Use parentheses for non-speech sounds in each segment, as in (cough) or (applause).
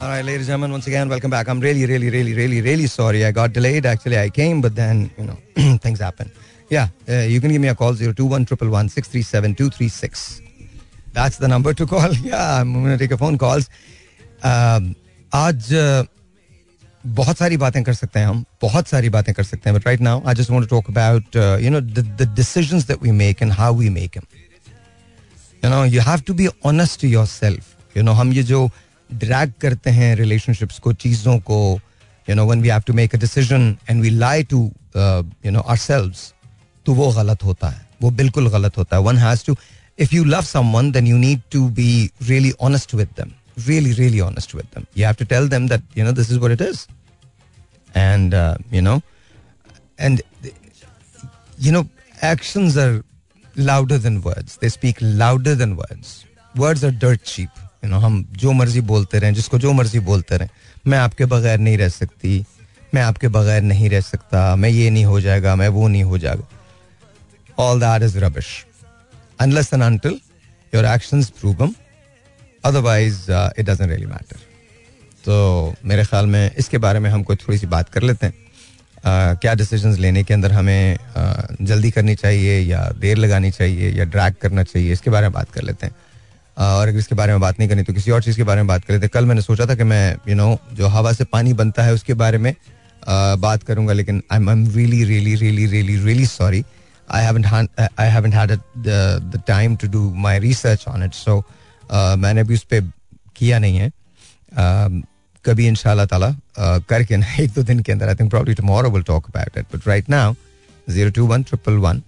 All right, ladies and gentlemen, once again, welcome back. I'm really, really, really, really, really sorry. I got delayed. Actually, I came, but then, you know, (clears throat) things happen. Yeah, uh, you can give me a call 021 637 236. That's the number to call. Yeah, (laughs) I'm going to take a phone calls. Um, आज uh, बहुत सारी बातें कर सकते हैं हम बहुत सारी बातें कर सकते हैं but right now I just want to talk about you know the decisions that we make and how we make them you know you have to be honest to yourself you know हम ये जो drag करते हैं relationships को, चीज़ों को you know one we have to make a decision and we lie to you know ourselves तो वो गलत होता है। वो बिल्कुल गलत होता है। One has to if you love someone then you need to be really honest with them really really honest with them you have to tell them that you know this is what it is and you know and you know actions are louder than words they speak louder than words words are dirt cheap you know हम जो मर्ज़ी बोलते रहें जिसको जो मर्ज़ी बोलते रहें। मैं आपके बगैर नहीं रह सकती मैं आपके बगैर नहीं रह सकता मैं ये नहीं हो जाएगा मैं वो नहीं हो जाएगा। That is rubbish. Unless and until your actions prove them otherwise it doesn't really matter तो मेरे ख्याल में इसके बारे में हम कोई थोड़ी सी बात कर लेते हैं। Uh, क्या डिसीजंस लेने के अंदर हमें uh, जल्दी करनी चाहिए या देर लगानी चाहिए या ड्रैग करना चाहिए इसके बारे में बात कर लेते हैं। और अगर इसके बारे में बात नहीं करनी तो किसी और चीज़ के बारे में बात कर। हैं कल मैंने सोचा था कि मैं यू नो जो हवा से पानी बनता है उसके बारे में बात करूँगा, लेकिन I am really really really really really sorry I I had the time to do my research on it so मैंने भी उस पर किया नहीं है। कभी इन ताला करके ना, एक दो दिन के अंदर I think probably tomorrow will talk about it but right now zero two one triple one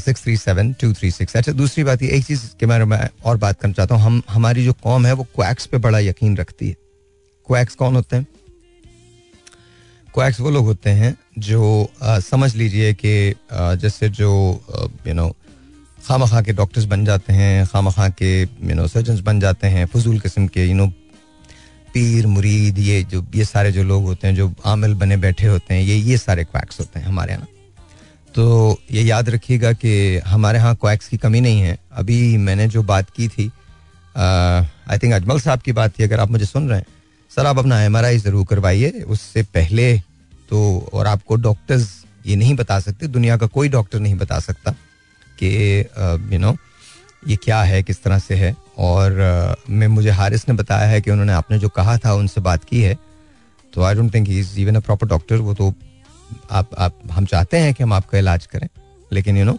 six three seven two three six अच्छा दूसरी बात ये एक चीज़ के बारे में और बात करना चाहता हूँ। हम हमारी जो कौम है वो क्वैक्स पे बड़ा यकीन रखती है। क्वैक्स कौन होते हैं? क्वैक्स वो लोग होते हैं जो आ, समझ लीजिए कि जैसे जो यू नो खाम खा के डॉक्टर्स बन जाते हैं खाम खा के यू नो सर्जन बन जाते हैं फजूल किस्म के यू नो पीर मुरीद ये जो ये सारे जो लोग होते हैं जो आमिल बने बैठे होते हैं ये ये सारे क्वैक्स होते हैं हमारे यहाँ। तो ये याद रखिएगा कि हमारे यहाँ क्वैक्स की कमी नहीं है। अभी मैंने जो बात की थी आई थिंक अजमल साहब की बात थी अगर आप मुझे सुन रहे हैं। सर आप अपना एमआरआई ज़रूर करवाइए उससे पहले तो और आपको डॉक्टर्स ये नहीं बता सकते दुनिया का कोई डॉक्टर नहीं बता सकता कि यू नो ये क्या है किस तरह से है। और uh, मैं मुझे हारिस ने बताया है कि उन्होंने आपने जो कहा था उनसे बात की है। तो I don't think he is even a proper doctor वो तो आप आप हम चाहते हैं कि हम आपका इलाज करें लेकिन यू नो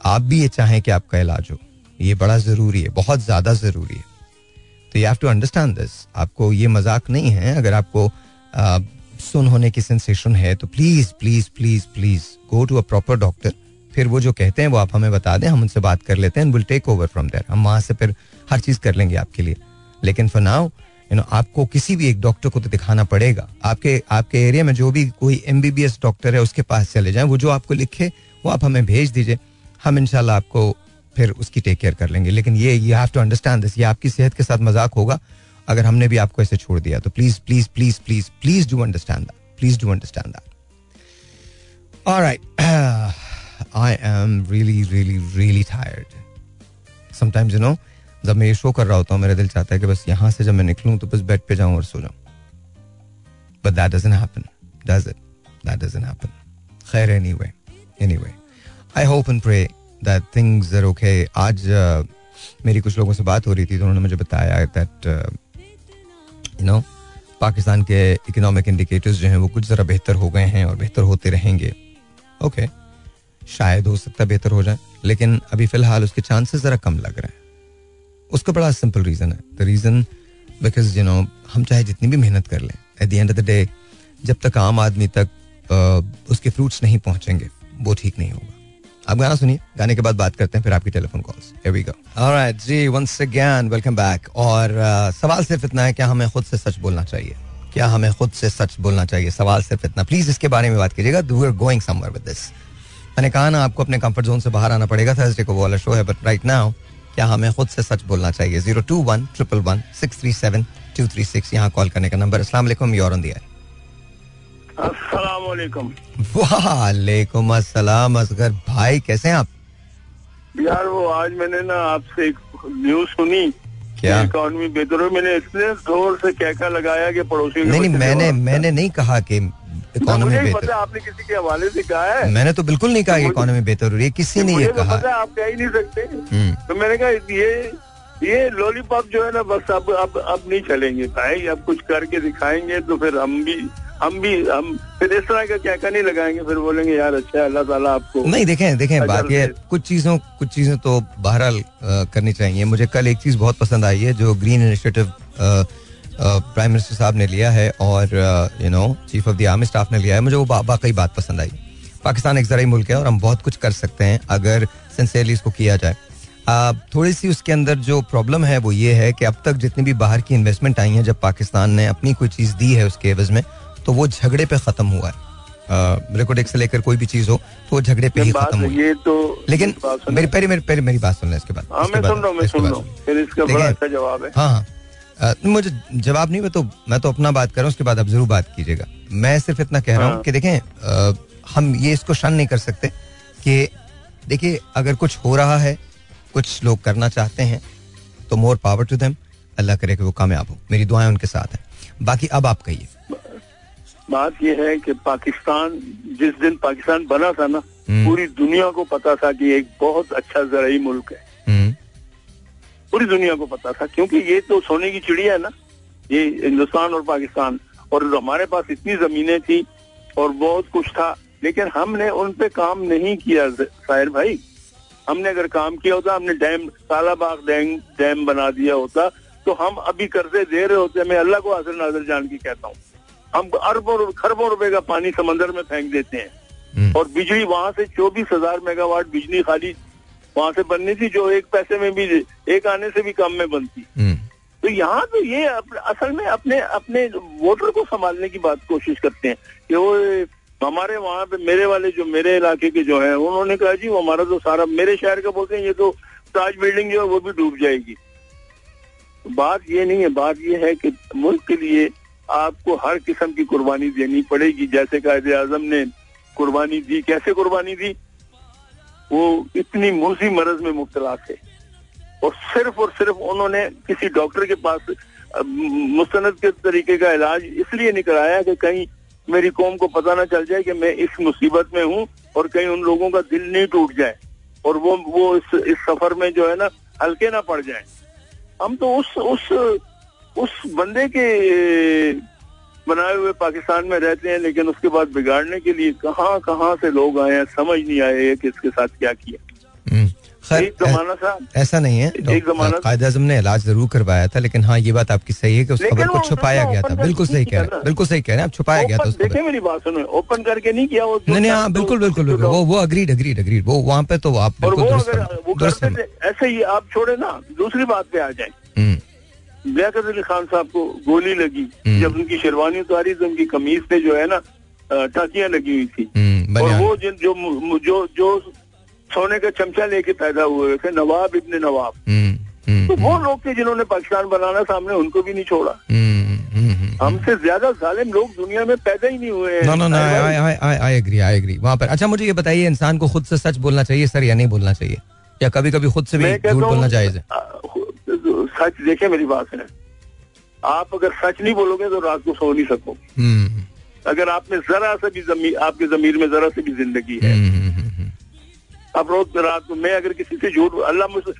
आप भी ये चाहें कि आपका इलाज हो। ये बड़ा ज़रूरी है बहुत ज़्यादा ज़रूरी है। तो you have to understand this आपको ये मज़ाक नहीं है अगर आपको आ, सुन होने की सेंसेशन है तो please please please please go to a proper doctor फिर वो जो कहते हैं वो आप हमें बता दें हम उनसे बात कर लेते हैं will take over from there हम वहाँ से फिर हर चीज़ कर लेंगे आपके लिए। लेकिन फॉर नाउ यू नो आपको किसी भी एक डॉक्टर को तो दिखाना पड़ेगा। आपके आपके एरिया में जो भी कोई एमबीबीएस डॉक्टर है, उसके पास चले जाएँ। वो जो आपको लिखे, वो आप हमें भेज दीजिए। हम इनशाला आपको फिर उसकी टेक केयर कर लेंगे। लेकिन ये you have to understand this ये आपकी सेहत के साथ मज़ाक होगा। अगर हमने भी आपको ऐसे छोड़ दिया तो please please please please please do understand that please do understand that alright I am really really really tired sometimes you know जब मैं ये शो कर रहा होता हूँ मेरा दिल चाहता है कि बस यहाँ से जब मैं निकलूँ तो बस बेड पे जाऊँ और सो जाऊँ। But that doesn't happen does it that doesn't happen खैर anyway anyway I hope and pray that things are okay आज uh, मेरी कुछ लोगों से बात हो रही थी तो उन्होंने मुझे बताया दैट यू नो पाकिस्तान के इकोनॉमिक इंडिकेटर्स जो हैं वो कुछ ज़रा बेहतर हो गए हैं और बेहतर होते रहेंगे। Okay okay. शायद हो सकता बेहतर हो जाए लेकिन अभी फ़िलहाल उसके चांसेस जरा कम लग रहे हैं। उसका बड़ा सिंपल रीजन है। The reason because you know हम चाहे जितनी भी मेहनत कर लें at the end of the day जब तक आम आदमी तक uh, उसके फ्रूट्स नहीं पहुँचेंगे वो ठीक नहीं होगा। आप गाना सुनिए गाने के बाद बात करते हैं फिर आपकी telephone calls we go alright ji once again welcome back और uh, सवाल सिर्फ़ इतना है क्या हमें खुद से सच बोलना चाहिए? क्या हमें खुद से सच बोलना चाहिए? सवाल सिर्फ़ इतना। प्लीज़ इसके बारे में बात कीजिएगा are going somewhere with this मैंने कहा ना आपको अपने कंफर्ट जोन से बाहर आना पड़ेगा थर्सडे को वो वाला शो है बट राइट नाउ क्या हमें खुद से सच बोलना चाहिए? Zero two one triple one six three seven two three six यहाँ कॉल करने का नंबर। असला योर ऑन दिया वालेकुम अस्सलाम असगर भाई कैसे हैं आप? यार वो आज मैंने ना आपसे एक न्यूज़ सुनी। क्या? इकोनॉमी बेहतर मैंने इतने ज़ोर से क्या लगाया कि पड़ोसियों नहीं नहीं मैंने मैंने नहीं कहा कि इकोनॉमी बेहतर। आपने किसी के हवाले से कहा है। मैंने तो बिल्कुल नहीं कहा इकोनॉमी बेहतर हो रही है किसी ने ये तो कहा। आप कह ही नहीं सकते। हम्म। तो मैंने कहा ये ये लॉलीपॉप जो है ना बस अब अब अब नहीं चलेंगे भाई अब कुछ करके दिखाएँगे तो फिर हम भी हम भी हम फिर इस तरह का क्या क्या नहीं लगाएँगे फिर बोलेंगे यार अच्छा अल्लाह ताला आपको नहीं देखें देखें बात ये कुछ चीज़ों कुछ चीज़ें तो बहरहाल करनी चाहिए। मुझे कल एक चीज़ बहुत पसंद आई है जो ग्रीन इनिशिएटिव प्राइम मिनिस्टर साहब ने लिया है और you know chief of the army staff ने लिया है। मुझे वो बा- वाकई बात पसंद आई। पाकिस्तान एक ज़रिए मुल्क है और हम बहुत कुछ कर सकते हैं अगर सिंसियरली इसको किया जाए। आ, थोड़ी सी उसके अंदर जो प्रॉब्लम है वो ये है कि अब तक जितनी भी बाहर की इन्वेस्टमेंट आई है जब पाकिस्तान ने अपनी कोई चीज़ दी है उसके एवज में तो वो झगड़े पे खत्म हुआ है। रिकॉर्डिक से लेकर कोई भी चीज़ हो तो वो झगड़े पे ही खत्म हुई। ये तो लेकिन मेरी पहले मेरी पहले मेरी बात सुन लें इसके बाद हाँ मैं सुन रहा हूँ मैं सुन रहा हूँ। फिर इसका बड़ा अच्छा जवाब है। हाँ हाँ। मुझे जवाब नहीं मैं तो मैं तो अपना बात कर रहा हूँ उसके बाद आप ज़रूर बात कीजिएगा। मैं सिर्फ़ इतना कह रहा हूँ हाँ। कि देखें अ, हम ये इसको शन नहीं कर सकते कि देखिए अगर कुछ हो रहा है कुछ लोग करना चाहते हैं तो मोर पावर टू देम अल्लाह करे कि वो कामयाब हो। मेरी दुआएँ उनके साथ हैं। बाकी अब आप कहिए। बात यह है कि पाकिस्तान जिस दिन पाकिस्तान बना था ना हम्म। पूरी दुनिया को पता था कि एक बहुत अच्छा ज़रिए मुल्क है। पूरी दुनिया को पता था क्योंकि ये तो सोने की चिड़िया है ना ये हिंदुस्तान और पाकिस्तान। और हमारे पास इतनी जमीनें थी और बहुत कुछ था लेकिन हमने उन पे काम नहीं किया साहिर भाई। हमने अगर काम किया होता हमने डैम कालाबाग डैम डैम बना दिया होता तो हम अभी कर्जे दे रहे होते मैं अल्लाह को हाजिर नाजर जान की कहता हूँ। हम अरबों खरबों रुपए का पानी समंदर में फेंक देते हैं। हम्म, और बिजली वहाँ से चौबीस हज़ार मेगावाट बिजली खाली वहाँ से बननी थी जो एक पैसे में भी एक आने से भी कम में बनती। हम्म, तो यहाँ तो ये अप, असल में अपने अपने वोटर को संभालने की बात कोशिश करते हैं कि वो हमारे वहाँ पे मेरे वाले जो मेरे इलाके के जो हैं उन्होंने कहा जी वो हमारा तो सारा मेरे शहर का बोलते हैं ये तो ताज बिल्डिंग जो है वो भी डूब जाएगी। बात ये नहीं है बात ये है कि मुल्क के लिए आपको हर किस्म की कुर्बानी देनी पड़ेगी। जैसे कायदे आज़म ने कुर्बानी दी कैसे कुर्बानी दी? वो इतनी मूसी मरज में मुब्तला थे। और सिर्फ़ और सिर्फ़ उन्होंने किसी डॉक्टर के पास मुस्तनद के तरीके का इलाज इसलिए नहीं कराया कि कहीं मेरी कौम को पता ना चल जाए कि मैं इस मुसीबत में हूँ और कहीं उन लोगों का दिल नहीं टूट जाए और वो वो इस इस सफ़र में जो है ना, हल्के ना पड़ जाए। हम तो उस उस उस बंदे के बनाए हुए पाकिस्तान में रहते हैं लेकिन उसके बाद बिगाड़ने के लिए कहाँ कहाँ से लोग आए हैं समझ नहीं आए कि इसके साथ क्या किया। हम्म। एक जमाना था। ऐसा नहीं है। एक जमाना- कायद आज़म ने इलाज ज़रूर करवाया था लेकिन हाँ ये बात आपकी सही है कि उस खबर को छुपाया गया था। बिल्कुल सही कह रहे हैं। बिल्कुल सही कह रहे हैं। आप छुपाया गया था ओपन उस देखिए मेरी बात सुनो ओपन करके नहीं किया वो नहीं नहीं हाँ बिल्कुल बिल्कुल बिल्कुल। वो वो अग्रीड अग्रीड अग्रीड वो वहाँ पे तो आप बिल्कुल ऐसे ही आप छोड़े ना दूसरी बात पे आ जाए। हम्म, लियाकत अली खान साहब को गोली लगी। हम्म। जब उनकी शेरवानी उतारी तो उनकी कमीज पे जो है ना टाकियाँ लगी हुई थी। हम्म, और वो जिन जो जो जो सोने का चमचा लेके पैदा हुए थे नवाब इब्ने नवाब। हम्म, तो वो लोग थे जिन्होंने पाकिस्तान बनाना सामने उनको भी नहीं छोड़ा। हमसे ज़्यादा जालिम लोग दुनिया में पैदा ही नहीं हुए हैं। No no no I I agree I agree वहाँ पर अच्छा मुझे ये बताइए इंसान को खुद से सच बोलना चाहिए सर या नहीं बोलना चाहिए? या कभी कभी खुद से भी झूठ बोलना अ, सच देखे मेरी बात है आप अगर सच नहीं बोलोगे तो रात को सो नहीं सकोगे। हम्म, अगर आप में जरा सा भी जमीर आपके जमीर में जरा सी भी ज़िंदगी है। हम्म, हम्म, हम्म, रोज रात को मैं अगर किसी से झूठ अल्लाह मुझसे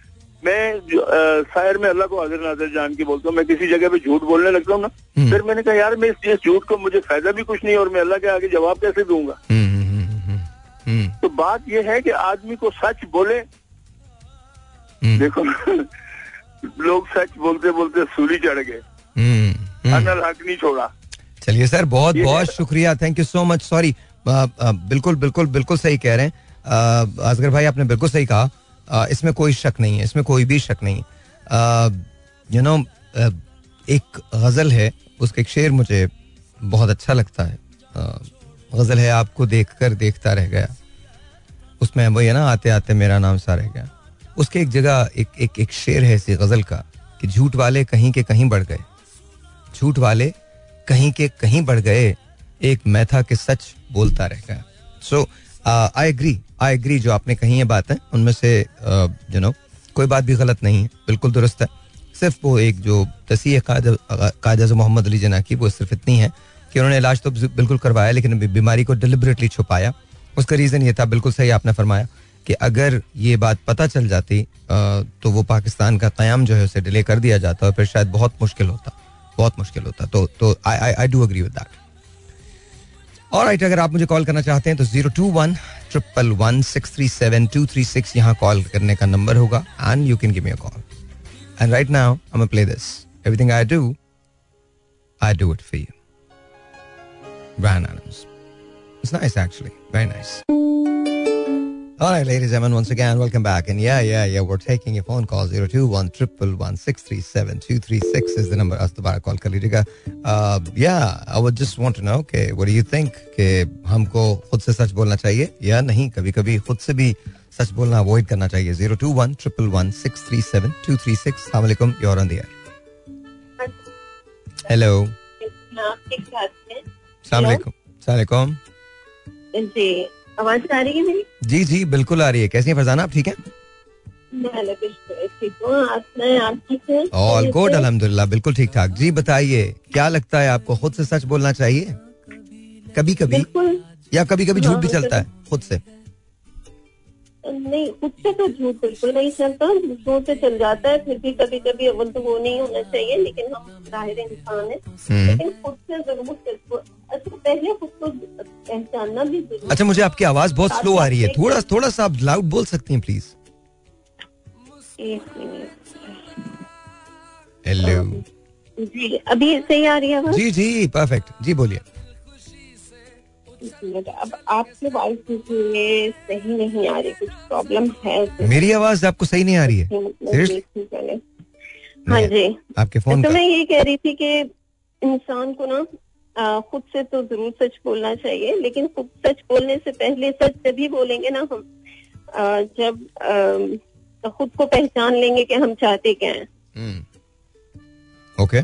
मैं शायर में अल्लाह को हाजिर नाजर जान के बोलता हूँ मैं किसी जगह पे झूठ बोलने लगता हूँ ना। फिर मैंने कहा यार मैं इस, झूठ को मुझे फ़ायदा भी कुछ नहीं और मैं अल्लाह के आगे जवाब कैसे दूँगा? तो बात यह है कि आदमी को सच बोले। देखो लोग सच बोलते बोलते सूली चढ़ गए। हम्म, हम्म। अनल हक नहीं छोड़ा। चलिए सर बहुत बहुत शुक्रिया। Thank you so much sorry बिल्कुल बिल्कुल बिल्कुल सही कह रहे हैं। असगर भाई आपने बिल्कुल सही कहा। इसमें कोई शक नहीं है इसमें कोई भी शक नहीं। यू नो एक गज़ल है उसका एक शेर मुझे बहुत अच्छा लगता है। गज़ल है आपको देखकर देखता रह गया। उसमें वही है ना आते आते मेरा नाम सा रह गया। उसके एक जगह, एक एक एक शेर है इसी गज़ल का कि झूठ वाले कहीं के कहीं बढ़ गए। झूठ वाले कहीं के कहीं बढ़ गए, एक मैं था कि सच बोलता रह गया। सो आई एग्री आई एग्री जो आपने कही ये बात है, उनमें से यू नो कोई बात भी गलत नहीं है, बिल्कुल दुरुस्त है। सिर्फ़ वो एक जो तसीह कायद मोहम्मद अली जना की, वो सिर्फ़ इतनी है कि उन्होंने इलाज तो बिल्कुल करवाया, लेकिन बीमारी को डिलिबरेटली छुपाया। उसका रीज़न ये था, बिल्कुल सही आपने फरमाया। कि अगर ये बात पता चल जाती तो वो पाकिस्तान का क्याम जो है उसे डिले कर दिया जाता और फिर शायद बहुत मुश्किल होता बहुत मुश्किल होता। तो तो I I do agree with that और राइट अगर आप मुझे कॉल करना चाहते हैं तो zero two one triple one six three seven two three six यहाँ कॉल करने का नंबर होगा and you can give me call and right now I play this everything I do I do it for you Brian Adams. Nice actually, very nice. All right, ladies and gentlemen, once again, welcome back. And yeah, yeah, yeah, we're taking your phone call. 021 is the number. As दोबारा call कर लीजिएगा. Uh, yeah, I would just want to know, okay, what do you think? कि हमको खुद से सच बोलना चाहिए या नहीं कभी कभी खुद से भी सच बोलना अवॉइड करना चाहिए zero two one triple one six three seven two three six सलामकुम you're on the air hello सलामकुम जी आवाज़ आ रही है मेरी? जी जी बिल्कुल आ रही है। कैसी है फरजाना? आप ठीक है? ऑल गुड अलहमदुल्ला बिल्कुल ठीक ठाक। जी बताइए क्या लगता है आपको खुद से सच बोलना चाहिए? कभी कभी या कभी कभी झूठ भी हाँ, चलता है खुद से? नहीं खुद से तो झूठ बिल्कुल नहीं चलता दूसरों से चल जाता है फिर भी कभी कभी अव्वल तो वो नहीं होना चाहिए लेकिन हम ज़ाहिर इंसान है। हम्म। लेकिन खुद से ज़रूर अच्छा पहले खुद को पहचानना भी ज़रूरी अच्छा मुझे आपकी आवाज़ बहुत स्लो आ रही है। थोड़ा थोड़ा सा आप लाउड बोल सकती हैं प्लीज़ हेलो जी अभी सही आ रही है जी जी परफेक्ट जी बोलिए। अब आपकी सही नहीं आ रही कुछ प्रॉब्लम है मेरी आवाज़ आपको सही नहीं आ रही है? हाँ जी। आपके फ़ोन तो मैं ये कह रही थी कि इंसान को ना खुद से तो ज़रूर सच बोलना चाहिए लेकिन खुद सच बोलने से पहले सच तभी बोलेंगे ना हम जब खुद को पहचान लेंगे कि हम चाहते क्या हैं। हम्म। ओके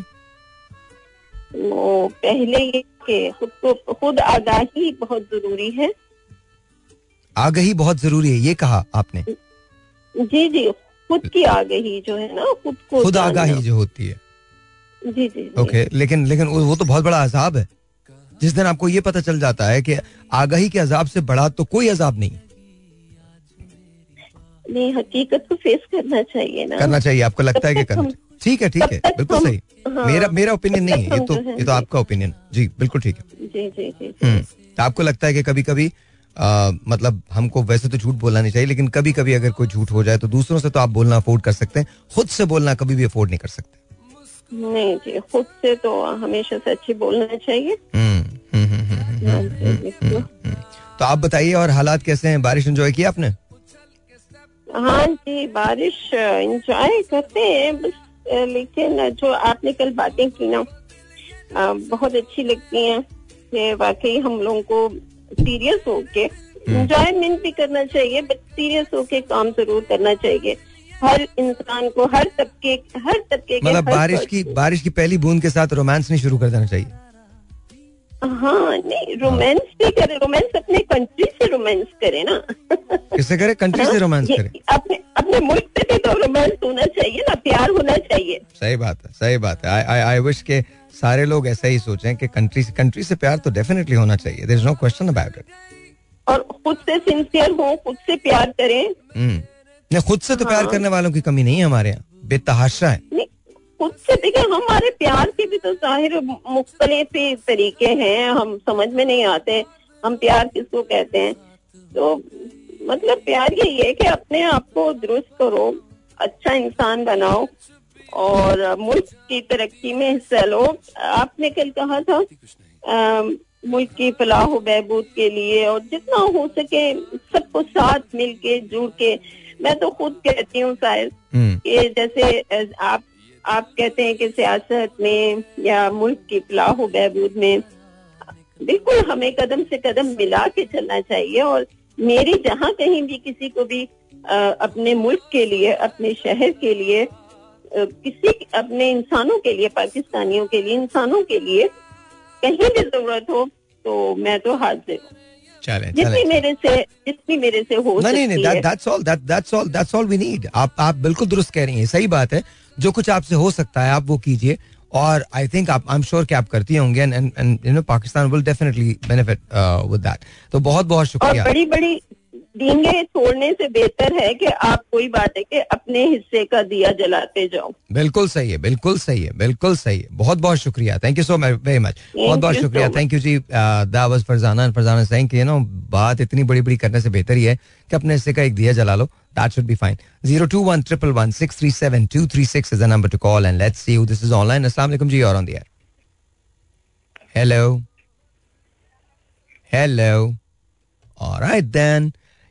तो पहले ये कि खुद को खुद आगाही बहुत ज़रूरी है। आगही बहुत ज़रूरी है ये कहा आपने। जी जी खुद की आगही जो है ना खुद को खुद आगाही जो होती है। जी जी ओके okay, लेकिन लेकिन वो तो बहुत बड़ा अजाब है। जिस दिन आपको ये पता चल जाता है कि आगाही के अजाब से बड़ा तो कोई अजाब नहीं। नहीं हकीकत को फेस करना चाहिए ना। करना चाहिए आपको लगता है कि करना ठीक है ठीक है बिल्कुल सही। हाँ, मेरा मेरा ओपिनियन नहीं है ये तो ये तो आपका ओपिनियन जी बिल्कुल ठीक है। जी जी जी हम्म, तो आपको लगता है कि कभी कभी आ, मतलब हमको वैसे तो झूठ बोलना नहीं चाहिए लेकिन कभी कभी अगर कोई झूठ हो जाए तो दूसरों से तो आप बोलना अफोर्ड कर सकते हैं। खुद से बोलना कभी भी अफोर्ड नहीं कर सकते। नहीं जी खुद से तो हमेशा सच ही बोलना चाहिए तो आप बताइए और हालात कैसे हैं? बारिश एंजॉय किया आपने? हाँ जी बारिश एंजॉय करते हैं बस लेकिन जो आपने कल बातें की ना बहुत अच्छी लगती हैं कि वाकई हम लोगों को सीरियस होके इंजॉयमेंट हम्म। भी करना चाहिए बट सीरियस होके काम ज़रूर करना चाहिए। हर इंसान को हर तबके हर तबके मतलब बारिश की बारिश की पहली बूंद के साथ रोमांस नहीं शुरू कर देना चाहिए। हाँ नहीं रोमांस भी करे रोमांस अपने कंट्री से रोमांस करे ना। किससे करे? कंट्री से रोमांस हाँ, करे। अपने अपने मुल्क से भी तो रोमांस होना चाहिए ना प्यार होना चाहिए। सही बात है सही बात है। आई आई विश के सारे लोग ऐसा ही सोचें कि कंट्री से कंट्री से प्यार तो डेफिनेटली होना चाहिए। There is no question about it और खुद से सिंसियर हो खुद से प्यार करें। हम्म। नहीं खुद से तो प्यार हाँ। करने वालों की कमी नहीं है हमारे यहाँ। बेतहाशा है। खुद से देखिए हमारे प्यार के भी तो ज़ाहिर मुख्तलिफ़ तरीके हैं हम समझ में नहीं आते हम प्यार किसको कहते हैं? तो मतलब प्यार यही है कि अपने आप को दुरुस्त करो अच्छा इंसान बनाओ और मुल्क की तरक्की में हिस्सा लो। आपने कल कहा था आ, मुल्क की फलाह बहबूद के लिए और जितना हो सके सबको साथ मिल के जुड़ के। मैं तो खुद कहती हूँ शायद हम्म। कि जैसे आप आप कहते हैं कि सियासत में या मुल्क की फलाह बहबूद में बिल्कुल हमें कदम से कदम मिला के चलना चाहिए और मेरी जहाँ कहीं भी किसी को भी आ, अपने मुल्क के लिए अपने शहर के लिए आ, किसी अपने इंसानों के लिए पाकिस्तानियों के लिए इंसानों के लिए कहीं भी ज़रूरत हो तो मैं तो हाजिर हूँ। जितनी मेरे से जितनी मेरे से हो नहीं नहीं that's all that's all that's all we need आप आप बिल्कुल दुरुस्त कह रही हैं सही बात है। जो कुछ आपसे हो सकता है आप वो कीजिए। और आई थिंक आप आई एम श्योर कि आप करती होंगे and and you know Pakistan will definitely benefit with that तो बहुत बहुत शुक्रिया। बड़ी बड़ी डींगे छोड़ने से बेहतर है कि आप कोई बात है कि अपने हिस्से का दिया जलाते जाओ। बिल्कुल सही है बिल्कुल सही है बिल्कुल सही है। बहुत बहुत शुक्रिया। Thank you so very much बहुत बहुत शुक्रिया। थैंक यू जी दावज फरजाना फरजाना सिंह कि यू नो बात इतनी बड़ी बड़ी करने से बेहतर ही है कि अपने हिस्से का एक दिया जला लो। That should be fine zero two one triple one six three seven two three six is the number to call and let's see this is online अस्सलाम वालेकुम जी और ऑन द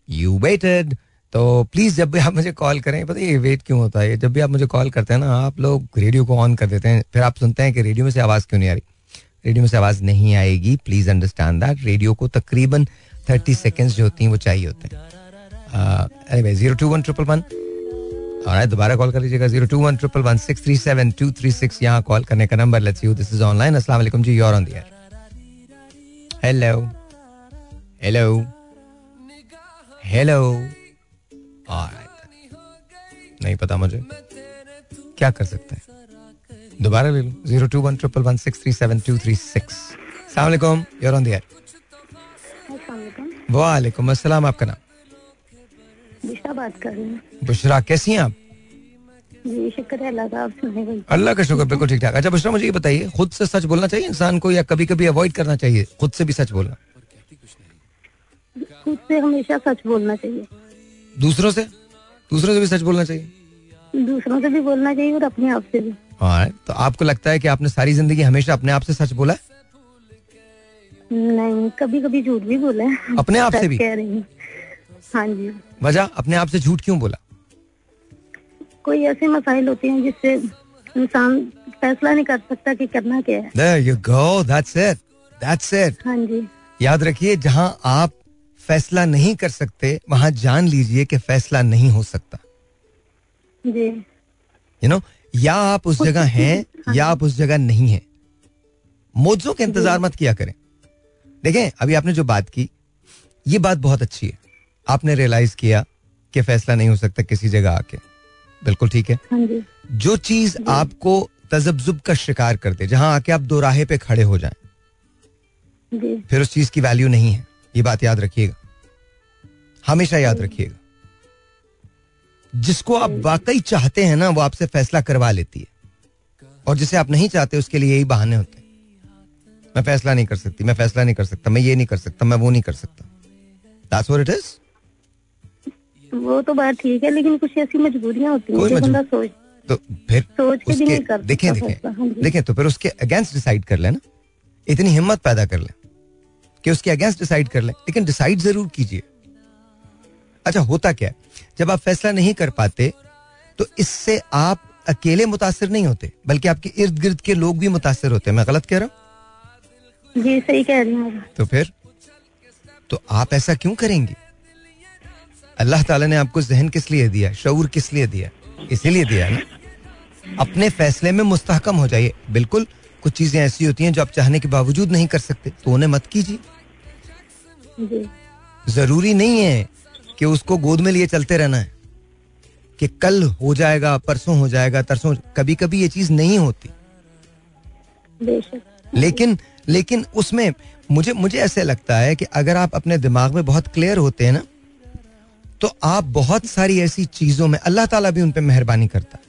यू वेटेड तो प्लीज़ जब भी आप मुझे call करें, पता ये वेट क्यों होता है? जब भी आप मुझे कॉल करते हैं ना, आप लोग रेडियो को ऑन कर देते हैं, फिर आप सुनते हैं कि रेडियो में से आवाज़ क्यों नहीं आ रही? रेडियो में से आवाज़ नहीं आएगी। प्लीज़ अंडरस्टैंड दैट रेडियो को तकरीबन थर्टी सेकेंड्स जो होती हैं, वो चाहिए होते हैं। अरे भाई zero two one triple one और दोबारा कॉल कर लीजिएगा। Zero two one triple one six three seven two three six यहाँ कॉल करने का number let's you this is online अस्सलाम वालेकुम जी you're on the air hello hello hello नहीं पता मुझे। क्या कर सकते हैं? दोबारा ले लो। Zero two one triple one six three seven two three six. सलामकुम योर ऑन दियर वालेकुम अस्सलाम। आपका नाम? बात कर रही हूँ। बुशरा कैसी हैं आप? अल्लाह का शुक्र बिल्कुल ठीक ठाक अच्छा बुशरा मुझे ये बताइए खुद से सच बोलना चाहिए इंसान को या कभी कभी अवॉइड करना चाहिए? खुद से भी सच बोलना। खुद से हमेशा सच बोलना चाहिए। दूसरों से? दूसरों से भी सच बोलना चाहिए? दूसरों से भी बोलना चाहिए और अपने आप से भी। हाँ तो आपको लगता है कि आपने सारी ज़िंदगी हमेशा अपने आप से सच बोला है? नहीं कभी कभी झूठ भी बोला है। अपने आप से भी? कह रही हाँ जी। वजह अपने आप से झूठ क्यों बोला? कोई ऐसे मसाइल होते हैं जिससे इंसान फैसला नहीं कर सकता कि करना क्या है। There you go. That's it. That's it. हाँ जी। याद रखिए जहाँ आप फैसला नहीं कर सकते वहाँ जान लीजिए कि फैसला नहीं हो सकता। जी। यू नो या आप उस जगह हैं या आप उस जगह नहीं हैं। मौजों के इंतज़ार मत किया करें। देखें अभी आपने जो बात की ये बात बहुत अच्छी है। आपने रियलाइज़ किया कि फैसला नहीं हो सकता किसी जगह आके। बिल्कुल ठीक है? हाँ जो। चीज़ आपको तजब्जुब का शिकार कर दे जहाँ आके आप दो राहे पे खड़े हो जाएँ जी। फिर उस चीज़ की वैल्यू नहीं है। ये बात याद रखिएगा। हमेशा याद रखिएगा। जिसको आप वाकई चाहते हैं ना वो आपसे फैसला करवा लेती है। और जिसे आप नहीं चाहते उसके लिए यही बहाने होते हैं। मैं फैसला नहीं कर सकती मैं फैसला नहीं कर सकता मैं ये नहीं कर सकता मैं वो नहीं कर सकता। That's what it is. वो तो बात ठीक है लेकिन कुछ ऐसी मजबूरियाँ होती हैं बंदा सोच तो फिर सोच के उसके नहीं देखें फैसला, हाँ देखें देखें तो फिर उसके अगेंस्ट डिसाइड कर लेना इतनी हिम्मत पैदा कर ले। कि उसके अगेंस्ट डिसाइड कर ले लेकिन डिसाइड ज़रूर कीजिए। अच्छा होता क्या जब आप फैसला नहीं कर पाते तो इससे आप अकेले मुतासर नहीं होते बल्कि आपके इर्द गिर्द के लोग भी मुतासर होते हैं। मैं गलत कह रहा हूँ? जी सही कह रही हूँ। तो फिर? तो आप ऐसा क्यों करेंगे? अल्लाह ताला ने आपको जहन किस लिए दिया? शऊर किस लिए दिया? इसीलिए दिया ना? अपने फैसले में मुस्तहकम हो जाइए। बिल्कुल कुछ चीज़ें ऐसी होती हैं जो आप चाहने के बावजूद नहीं कर सकते तो उन्हें मत कीजिए। ज़रूरी नहीं है कि उसको गोद में लिए चलते रहना है कि कल हो जाएगा परसों हो जाएगा तरसों कभी कभी ये चीज़ नहीं होती। लेकिन लेकिन उसमें मुझे मुझे ऐसे लगता है कि अगर आप अपने दिमाग में बहुत क्लियर होते हैं ना तो आप बहुत सारी ऐसी चीज़ों में अल्लाह ताला भी उन पर मेहरबानी करता है।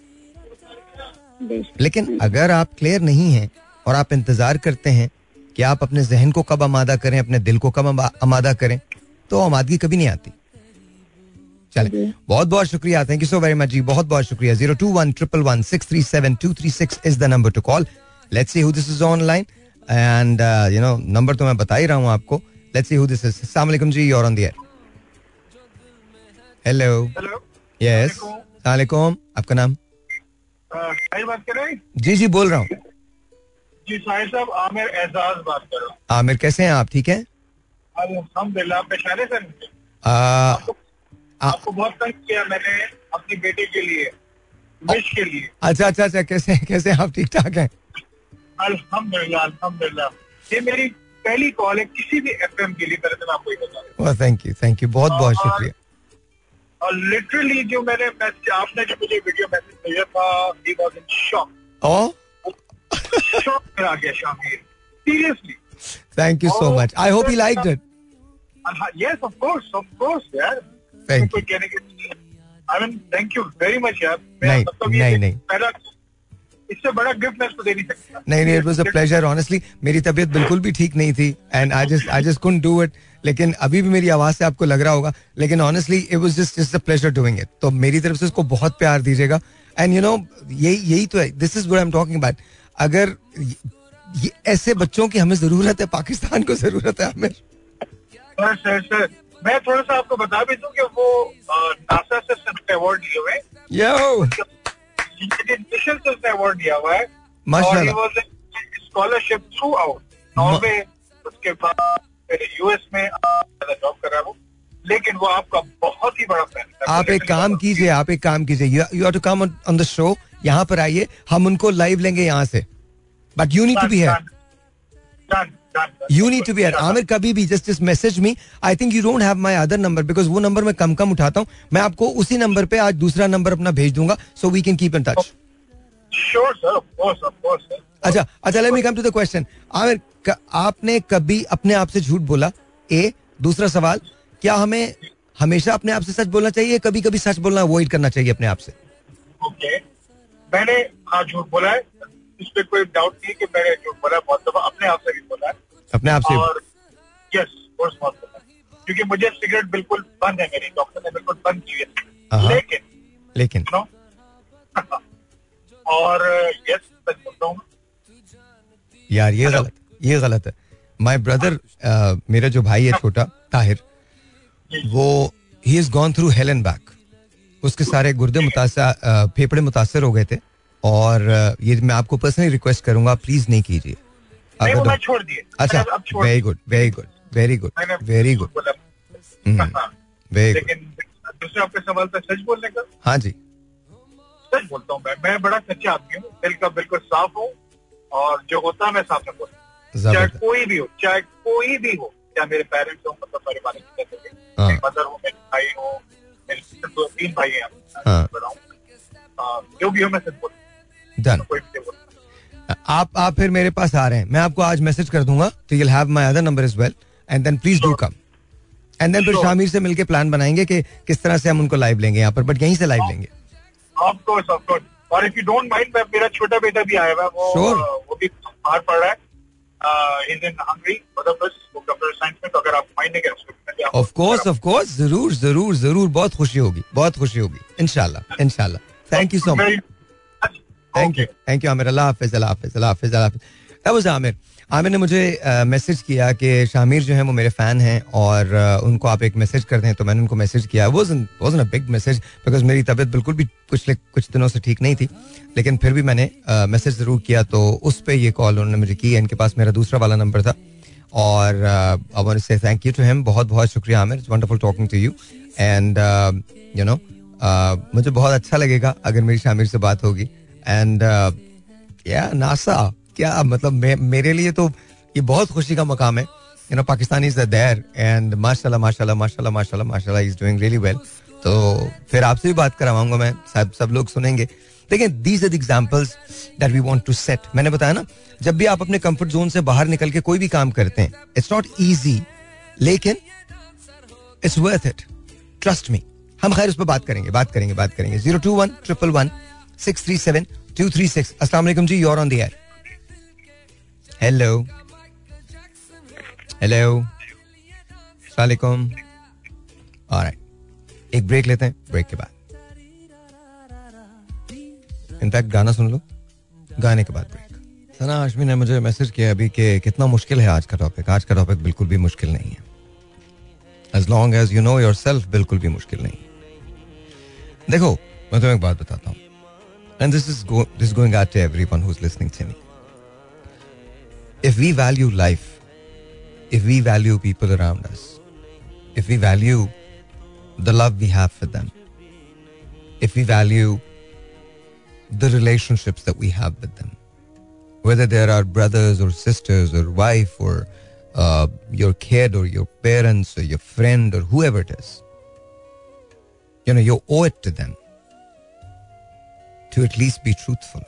लेकिन अगर आप क्लियर नहीं हैं और आप इंतज़ार करते हैं कि आप अपने जहन को कब आमादा करें अपने दिल को कब आमादा करें तो आमादगी कभी नहीं आती। चले। बहुत बहुत शुक्रिया। Thank you so very much जी। बहुत बहुत शुक्रिया zero two one triple one six three seven two three six is the number to call let's see who this is online and you know number तो मैं बता ही रहा हूँ आपको। Let's see who this is अस्सलाम वालेकुम जी you're on the air hello hello yes वालेकुम आपका नाम? साहिर बात कर रहे हैं? जी जी बोल रहा हूँ। जी साहिर साहब आमिर एजाज बात कर रहा हूँ। आमिर कैसे हैं आप? ठीक हैं? अलहमदिल्ला पेशारे से आ, आ- आपको बहुत तंग किया मैंने अपनी बेटी के लिए विश के लिए। अच्छा अच्छा अच्छा कैसे कैसे आप? ठीक ठाक हैं? अल्हम्दुलिल्लाह अल्हम्दुलिल्लाह। ये मेरी पहली कॉल है किसी भी एफएम के लिए तरह से मैं आपको बता थैंक यू थैंक यू बहुत बहुत शुक्रिया। लिटरली जो मैंने मैसेज आपने जो मुझे वीडियो मैसेज भेजा था he was in shock Oh, shock में आ गया Shamir seriously thank you so much I hope he liked it yes of course of course यार thank you I mean thank you very much यार नहीं, मतलब नहीं, नहीं। पहला इससे बड़ा गिफ्ट मैं दे नहीं सकता। नहीं नहीं it was a pleasure honestly मेरी तबीयत बिल्कुल भी ठीक नहीं थी and I just I just couldn't do it लेकिन अभी भी मेरी आवाज़ से आपको लग रहा होगा लेकिन honestly it was just just a pleasure doing it तो मेरी तरफ़ से उसको बहुत प्यार दीजिएगा। एंड यू नो यही यही तो है this is what I am talking about अगर ये, ऐसे बच्चों की हमें ज़रूरत है पाकिस्तान को ज़रूरत है हमें सर सर सर मैं थोड़ा सा आपको बता भी दूँ कि वो नासा से अवार्ड लिए हुए हैं यो मिशन से उसने अवार्ड दिया हुआ है स्कॉलरशिप थ्रू आउट नॉर्वे उसके बाद यूएस में जॉब कर रहा है। लेकिन वो आपका बहुत ही बड़ा फ़ैन है आप एक काम कीजिए आप एक काम कीजिए। You have to come on the show यहाँ पर आइए हम उनको लाइव लेंगे यहाँ से। But you need to be here you need to be here Aamir कभी भी just just message me I think you don't have my other number because वो नंबर मैं कम कम उठाता हूँ। मैं आपको उसी नंबर पे आज दूसरा नंबर अपना भेज दूँगा so we can keep in touch sure sir of course of course sir अच्छा अच्छा let me come to the question Aamir आपने कभी अपने आप से झूठ बोला? ए दूसरा सवाल क्या हमें हमेशा अपने आप से सच बोलना चाहिए कभी कभी सच बोलना अवॉइड करना चाहिए अपने आप से? ओके मैंने हाँ झूठ बोला है। इस पे कोई डाउट नहीं कि मैंने झूठ बोला बहुत दफ़ा अपने आप से भी बोला है। अपने आप से? और यस कोर्स बहुत बोला क्योंकि मुझे सिगरेट बिल्कुल बंद है मेरी डॉक्टर ने बिल्कुल बंद की हाँ। है। लेकिन लेकिन? नो (laughs) और यस सच बोलता हूँ। यार ये गलत ये गलत है। माय ब्रदर मेरा जो भाई है छोटा ताहिर वो he is gone through hell and back उसके सारे गुर्दे मुतासर फेफड़े मुतासर हो गए थे। और ये मैं आपको पर्सनली रिक्वेस्ट करूँगा प्लीज़ नहीं कीजिए। अगर मैं छोड़ दिए। अच्छा very good very good very good very good very दूसरे आपके सवाल पे सच बोलने का? हाँ जी। सच बोलता हूँ मैं। मैं बड़ा सच्चा आदमी हूँ दिल का बिल्कुल साफ़ हूँ और जो होता है मैं साफ़ में बोलता हूँ चाहे कोई भी हो चाहे कोई भी हो चाहे मेरे पेरेंट्स हो मतलब मेरे वाले थे हाँ। मेरी मदर हो मेरे भाई हो मेरे दो तीन भाई हैं हूँ। हाँ, जो भी हो मैं सच बोलता डन आप आप फिर मेरे पास आ रहे हैं। मैं आपको आज मैसेज कर दूँगा तो you'll have my other number is well and then please do come and then फिर शामिर से मिलके प्लान बनाएँगे कि किस तरह से हम उनको लाइव लेंगे यहाँ पर बट यहीं से लाइव लेंगे। ऑफ़ कोर्स ऑफ़ कोर्स और इफ़ यू डोंट माइंड मेरा छोटा बेटा भी आया हुआ है वो Sure. वो भी बाहर पढ़ रहा है। इन हंगरी बुदापेस्ट वो कंप्यूटर साइंस में तो अगर आप माइंड नहीं करें ऑफ़ कोर्स ऑफ़ कोर्स ज़रूर ज़रूर ज़रूर बहुत खुशी होगी बहुत खुशी होगी इनशाला इनशाला thank you so much thank you thank you Aamir अल्लाह हाफिज अल्लाह हाफिज अल्लाह हाफिज अल्लाह हाफिज वाज आमिर आमिर ने मुझे मैसेज किया कि शामिर जो है वो मेरे फ़ैन हैं और uh, उनको आप एक मैसेज कर दें तो मैंने उनको मैसेज किया। Wasn't wasn't a big message because मेरी तबीयत बिल्कुल भी कुछ कुछ दिनों से ठीक नहीं थी। लेकिन फिर भी मैंने मैसेज ज़रूर किया तो उस पर ये कॉल उन्होंने मुझे की। इनके पास मेरा दूसरा वाला नंबर था। और I want to say thank you to him बहुत बहुत शुक्रिया Aamir it's wonderful talking to you and you know मुझे बहुत अच्छा लगेगा अगर मेरी शामिर से बात होगी। एंड या नासा क्या मतलब मेरे लिए तो ये बहुत खुशी का मकाम है। You know Pakistani is there and माशाल्लाह माशाल्लाह माशाल्लाह माशाल्लाह माशाल्लाह इज़ डूइंग रियली वेल तो फिर आपसे भी बात करवाऊँगा मैं, सब सब लोग सुनेंगे। देखिए these are examples that we want to set मैंने बताया ना, जब भी आप अपने कंफर्ट जोन से बाहर निकल के कोई भी काम करते हैं इट्स नॉट ईजी लेकिन it's worth it trust me हम खैर उस पर बात करेंगे बात करेंगे बात करेंगे। Zero two one triple one six three seven two three six असला जी you're on the air hello hello alright एक ब्रेक लेते हैं ब्रेक के बाद. इनफैक्ट गाना सुन लो, गाने के बाद ब्रेक सना हाशमी ने मुझे मैसेज किया अभी कि कितना मुश्किल है आज का टॉपिक आज का टॉपिक बिल्कुल भी मुश्किल नहीं है. As long as you know yourself बिल्कुल भी मुश्किल नहीं देखो, मैं तुम्हें एक बात बताता हूँ. and this is go, this is going out to everyone who's listening to me. If we value life, if we value people around us, if we value the love we have for them, if we value the relationships that we have with them, whether they're our brothers or sisters or wife or uh, your kid or your parents or your friend or whoever it is, you know, you owe it to them to at least be truthful.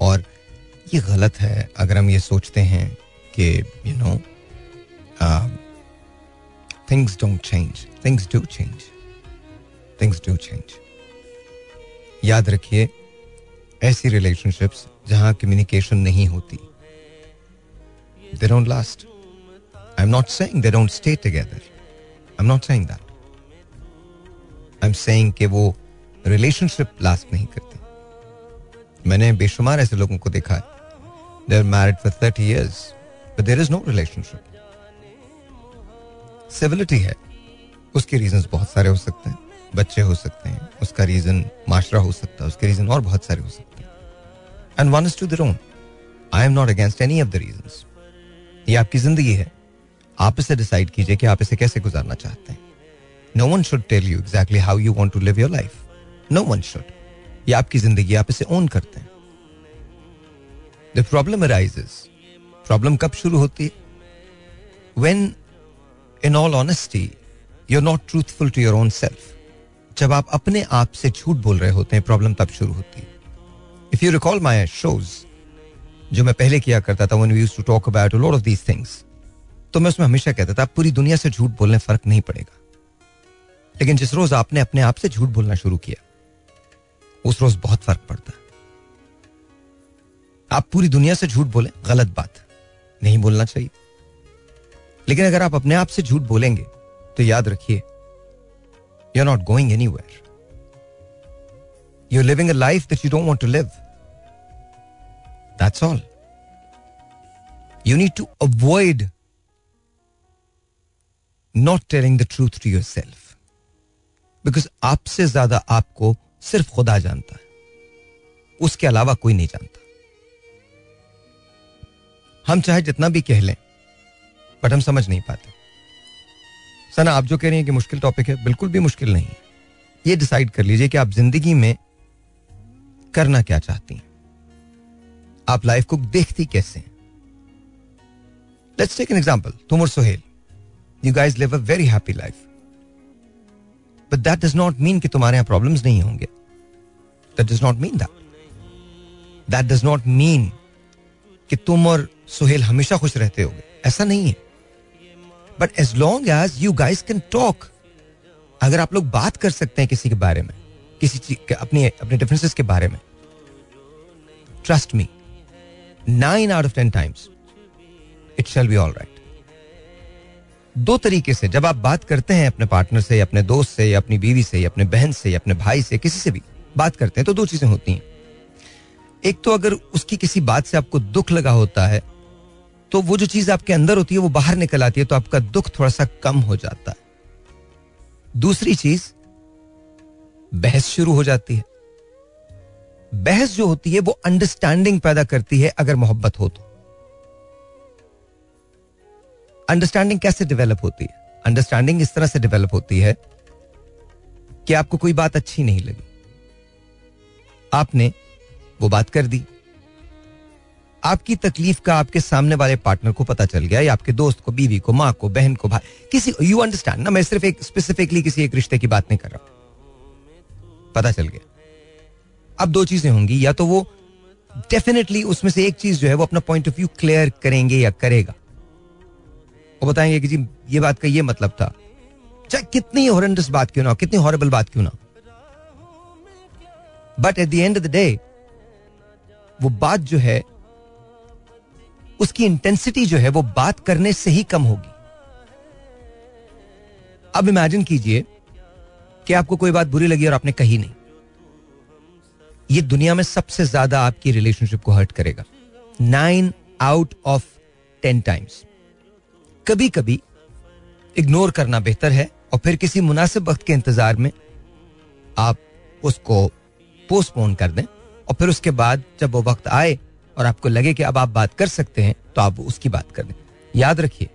और ये गलत है अगर हम ये सोचते हैं कि you know things don't change things do change things do change याद रखिए, ऐसी रिलेशनशिप्स जहाँ कम्युनिकेशन नहीं होती they don't last I am not saying they don't stay together I am not saying that I am saying कि वो relationship last नहीं करती। मैंने बेशुमार ऐसे लोगों को देखा है। They are married for thirty years but there is no relationship civility है। उसके रीजन बहुत सारे हो सकते हैं। बच्चे हो सकते हैं। उसका रीजन माशरा हो सकता है। उसके रीजन और बहुत सारे हो सकते हैं। And one is to their own I am not against any of the reason ये आपकी ज़िंदगी है। आप इसे डिसाइड कीजिए कि आप इसे कैसे गुजारना चाहते हैं। No one should tell you exactly how you want to live your life no one should ये आपकी ज़िंदगी आप इसे ओन करते हैं। द प्रॉब्लम अराइजेस प्रॉब्लम कब शुरू होती है? When in all honesty you are not truthful to your own self जब आप अपने आप से झूठ बोल रहे होते हैं प्रॉब्लम तब शुरू होती है। If you recall my shows जो मैं पहले किया करता था when we used to talk about lot of these things तो मैं उसमें हमेशा कहता था पूरी दुनिया से झूठ बोलने फ़र्क नहीं पड़ेगा। लेकिन जिस रोज आपने अपने आप से झूठ बोलना शुरू किया उस रोज बहुत फ़र्क पड़ता है। आप पूरी दुनिया से झूठ बोले, गलत बात नहीं बोलना चाहिए। लेकिन अगर आप अपने आप से झूठ बोलेंगे तो याद रखिए you are not going anywhere you living a life that you don't want to live that's all you need to avoid not telling the truth to yourself because आपसे ज़्यादा आपको सिर्फ़ खुदा जानता है। उसके अलावा कोई नहीं जानता। हम चाहे जितना भी कह लें बट हम समझ नहीं पाते। सना, आप जो कह रही हैं कि मुश्किल टॉपिक है, बिल्कुल भी मुश्किल नहीं है। ये डिसाइड कर लीजिए कि आप ज़िंदगी में करना क्या चाहती हैं। आप लाइफ को देखती कैसे हैं? लेट्स टेक एन एग्जांपल तुम और Sohail. You guys live a very happy life but that does not mean कि तुम्हारे यहाँ प्रॉब्लम्स नहीं होंगे। That does not mean that that does not mean कि तुम और सुहेल हमेशा खुश रहते होगे। ऐसा नहीं है। But as long as you guys can talk अगर आप लोग बात कर सकते हैं किसी के बारे में, किसी चीज़ के अपने अपने डिफरेंसेस के बारे में trust me nine out of ten times it shall be all right दो तरीके से जब आप बात करते हैं अपने पार्टनर से, अपने दोस्त से, अपनी बीवी से, अपने बहन से, अपने भाई से, किसी से भी बात करते हैं तो दो चीज़ें होती हैं। एक तो अगर उसकी किसी बात से आपको दुख लगा होता है तो वो जो चीज़ आपके अंदर होती है, वो बाहर निकल आती है तो आपका दुख थोड़ा सा कम हो जाता है। दूसरी चीज़, बहस शुरू हो जाती है। बहस जो होती है, वो अंडरस्टैंडिंग पैदा करती है, अगर मोहब्बत हो तो। अंडरस्टैंडिंग कैसे डेवलप होती है? अंडरस्टैंडिंग इस तरह से डेवलप होती है कि आपको कोई बात अच्छी नहीं लगी। आपने वो बात कर दी। आपकी तकलीफ़ का आपके सामने वाले पार्टनर को पता चल गया या आपके दोस्त को, बीवी को, माँ को, बहन को, भाई, किसी यू अंडरस्टैंड ना? मैं सिर्फ़ एक स्पेसिफिकली किसी एक रिश्ते की बात नहीं कर रहा पता चल गया। अब दो चीज़ें होंगी, या तो वो डेफिनेटली उसमें से एक चीज़ जो है वो अपना पॉइंट ऑफ़ व्यू क्लियर करेंगे या करेगा। वो बताएँगे कि जी, ये बात का ये मतलब था। चाहे कितनी हॉरेंडस बात क्यों ना कितनी हॉरेबल बात क्यों ना but at the end of the day वो बात जो है, उसकी इंटेंसिटी जो है, वो बात करने से ही कम होगी। अब इमेजिन कीजिए कि आपको कोई बात बुरी लगी और आपने कही नहीं। ये दुनिया में सबसे ज़्यादा आपकी रिलेशनशिप को हर्ट करेगा। Nine out of ten times कभी कभी इग्नोर करना बेहतर है और फिर किसी मुनासिब वक्त के इंतज़ार में आप उसको पोस्टपोन कर दें और फिर उसके बाद जब वो वक्त आए और आपको लगे कि अब आप बात कर सकते हैं तो आप उसकी बात कर दें। याद रखिए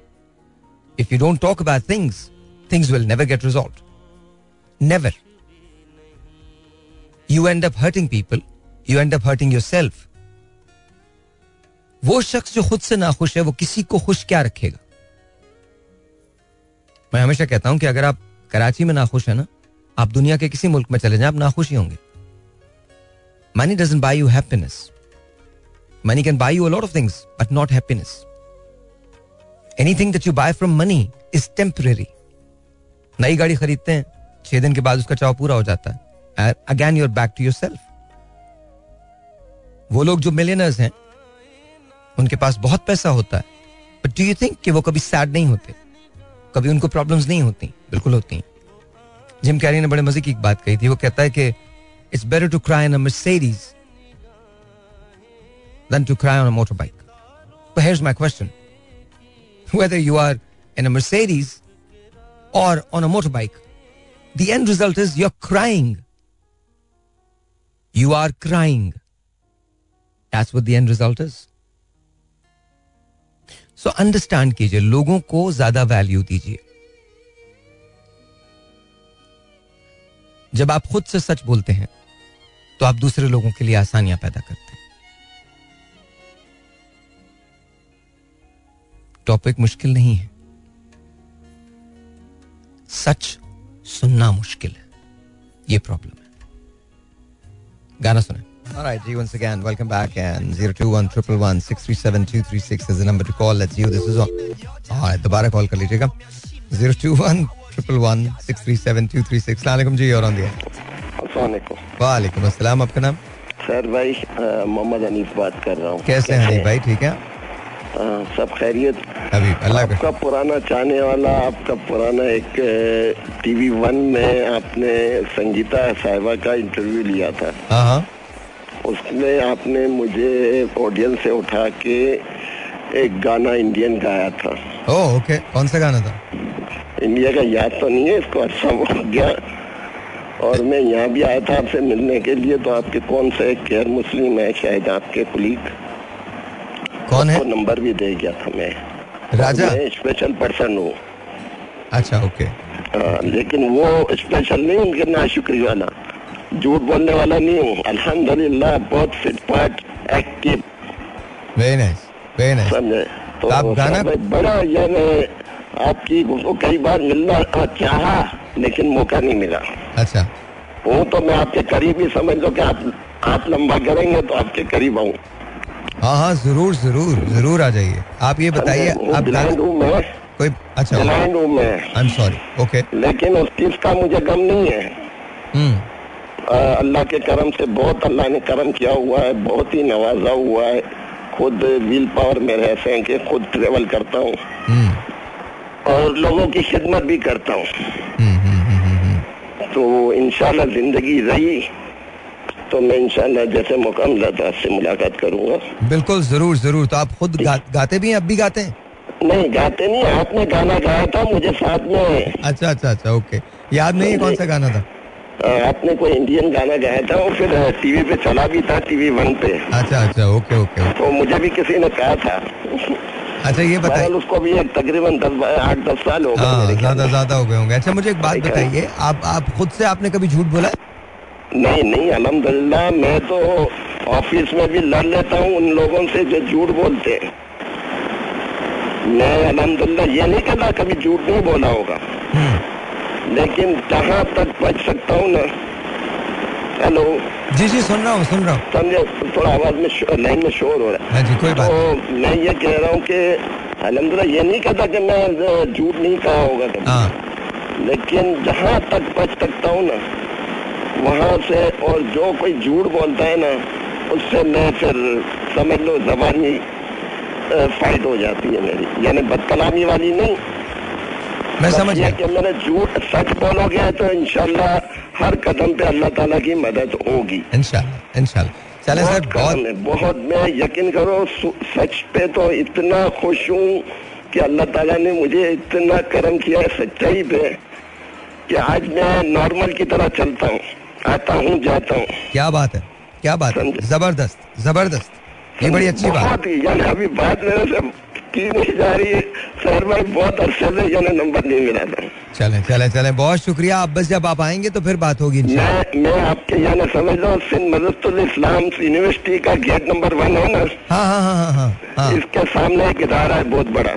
if you don't talk about things things will never get resolve never you end up hurting people you end up hurting yourself वो शख्स जो खुद से नाखुश है, वो किसी को खुश क्या रखेगा? मैं हमेशा कहता हूँ कि अगर आप कराची में नाखुश है ना, आप दुनिया के किसी मुल्क में चले जाएँ, आप नाखुश ही होंगे। Money doesn't buy you happiness money can buy you lot of things but not happiness anything that you buy from money is temporary नई गाड़ी खरीदते हैं, छह दिन के बाद उसका चाव पूरा हो जाता है। Again you're back to yourself वो लोग जो मिलियनर्स हैं, उनके पास बहुत पैसा होता है बट डू यू थिंक कि वो कभी सैड नहीं होते? कभी उनको प्रॉब्लम्स नहीं होती, बिल्कुल होती जिम कैरी ने बड़े मज़े की बात कही थी, वो कहता है कि it's better to cry on miseries than to cry on motor bike here my question whether you are in a miseries और on a motor bike the end result is you're crying you are crying as with the end result is so understand कीजिए, लोगों को ज़्यादा value दीजिए। जब आप खुद से सच बोलते हैं तो आप दूसरे लोगों के लिए आसानियाँ पैदा करते हैं। टॉपिक मुश्किल नहीं है। सच सुनना मुश्किल है। ये प्रॉब्लम है। गाना सुने। All right, G, once again, welcome back. And 021 111 637 is the number to call. Let's you. This is on. All right, दोबारा कॉल कर लीजिएगा. 021 111 637 सलाम जी और ऑन दिया वालेकुम। अस्सलाम आपका नाम? सर भाई मोहम्मद हनीफ बात कर रहा हूँ। कैसे हैं हनीफ भाई ठीक है? आ, सब खैरियत। अभी अल्लाह आपका पुराना चाहने वाला आपका पुराना एक टीवी वन में आपने संगीता साहिबा का इंटरव्यू लिया था। हाँ हाँ। उसमें आपने मुझे ऑडियंस से उठा के एक गाना इंडियन गाया था। ओह ओके कौन सा गाना था? इंडिया का याद तो नहीं है इसको अच्छा हो गया और मैं यहाँ भी आया था आपसे मिलने के लिए तो आपके कौन से केयर मुस्लिम है शायद आपके कुलीग कौन है? नंबर भी दे गया था मैं। राजा? मैं स्पेशल पर्सन हूँ। अच्छा ओके हाँ, लेकिन वो स्पेशल नहीं उनके ना शुक्री वाला। झूठ बोलने वाला नहीं हूँ। अल्हम्दुलिल्लाह बहुत फिट फाट active very nice very nice समझे? तो आप गाना- बड़ा यानी आपकी वो कई बार मिलना चाहा लेकिन मौका नहीं मिला। अच्छा। वो तो मैं आपके करीब ही समझ लो कि आप आप लंबा करेंगे तो आपके करीब आऊँ। हाँ हाँ ज़रूर ज़रूर ज़रूर आ जाइए। आप ये बताइए आप मैं। कोई अच्छा। मैं। आई एम सॉरी ओके लेकिन उस चीज़ का मुझे गम नहीं है। हम्म। अल्लाह के करम से बहुत अल्लाह ने करम किया हुआ है बहुत ही नवाजा हुआ है। खुद व्हील पावर में रहते हैं कि खुद ट्रेवल करता हूँ। हम्म। और लोगों की खिदमत भी करता हूँ। हम्म हम्म, तो इंशाल्लाह ज़िंदगी रही तो मैं इंशाल्लाह जैसे मौका मिला तो आपसे मुलाकात करूँगा। बिल्कुल ज़रूर ज़रूर। तो आप खुद गा, गाते भी हैं अब भी गाते हैं? नहीं गाते नहीं आपने गाना गाया था मुझे साथ में। अच्छा अच्छा अच्छा ओके। याद नहीं है कौन सा गाना था? आपने कोई इंडियन गाना गाया था और फिर टीवी पे चला भी था टीवी वन पे। अच्छा अच्छा ओके ओके। तो मुझे भी किसी ने कहा था। अच्छा ये बताइए। उसको भी तकरीबन दस आठ दस साल हो गए हाँ ज़्यादा ज़्यादा हो गए होंगे। अच्छा मुझे एक बात बताइए आप आप खुद से आपने कभी झूठ बोला नहीं नहीं अल्हम्दुलिल्लाह मैं तो ऑफ़िस में भी लड़ लेता हूँ उन लोगों से जो झूठ बोलते हैं। मैं अल्हम्दुलिल्लाह ये नहीं कहता कभी झूठ नहीं बोला होगा। हम्म। लेकिन जहाँ तक बच सकता हूँ ना। हेलो जी जी सुन रहा हूँ सुन रहा हूँ। समझे थोड़ा आवाज़ में लाइन में शोर हो रहा है। हाँ जी कोई बात तो मैं ये कह रहा हूँ कि अल्हम्दुलिल्लाह ये नहीं कहता कि मैं झूठ नहीं कहा होगा कभी। हाँ। लेकिन जहाँ तक बच सकता हूँ ना वहाँ से और जो कोई झूठ बोलता है ना उससे मैं फिर समझ लो जबानी फाइट हो जाती है मेरी। यानी बदकलामी वाली नहीं मैं समझ गया। कि मैंने झूठ सच बोलोगे तो इंशाल्लाह हर कदम पे अल्लाह ताला की मदद होगी। इंशाल्लाह इंशाल्लाह। चले सर बहुत बहुत बहुत मैं यकीन करो सच पे तो इतना खुश हूँ कि अल्लाह ताला ने मुझे इतना करम किया है सच्चाई पे कि आज मैं नॉर्मल की तरह चलता हूँ आता हूँ जाता हूँ। क्या बात है क्या बात है। ज़बरदस्त ज़बरदस्त। ये बड़ी अच्छी बात है यानी अभी बात मेरे से की नहीं जा रही है। सर भाई बहुत अरसे से यानी नंबर नहीं मिला था। चलें चलें चलें। बहुत शुक्रिया। आप बस जब आप आएँगे तो फिर बात होगी मैं मैं आपके यानी समझ लो सिंध मदरसतुल इस्लाम यूनिवर्सिटी का गेट नंबर वन है ना? हाँ हाँ हाँ हाँ हाँ हाँ। इसके सामने एक इदारा है बहुत बड़ा।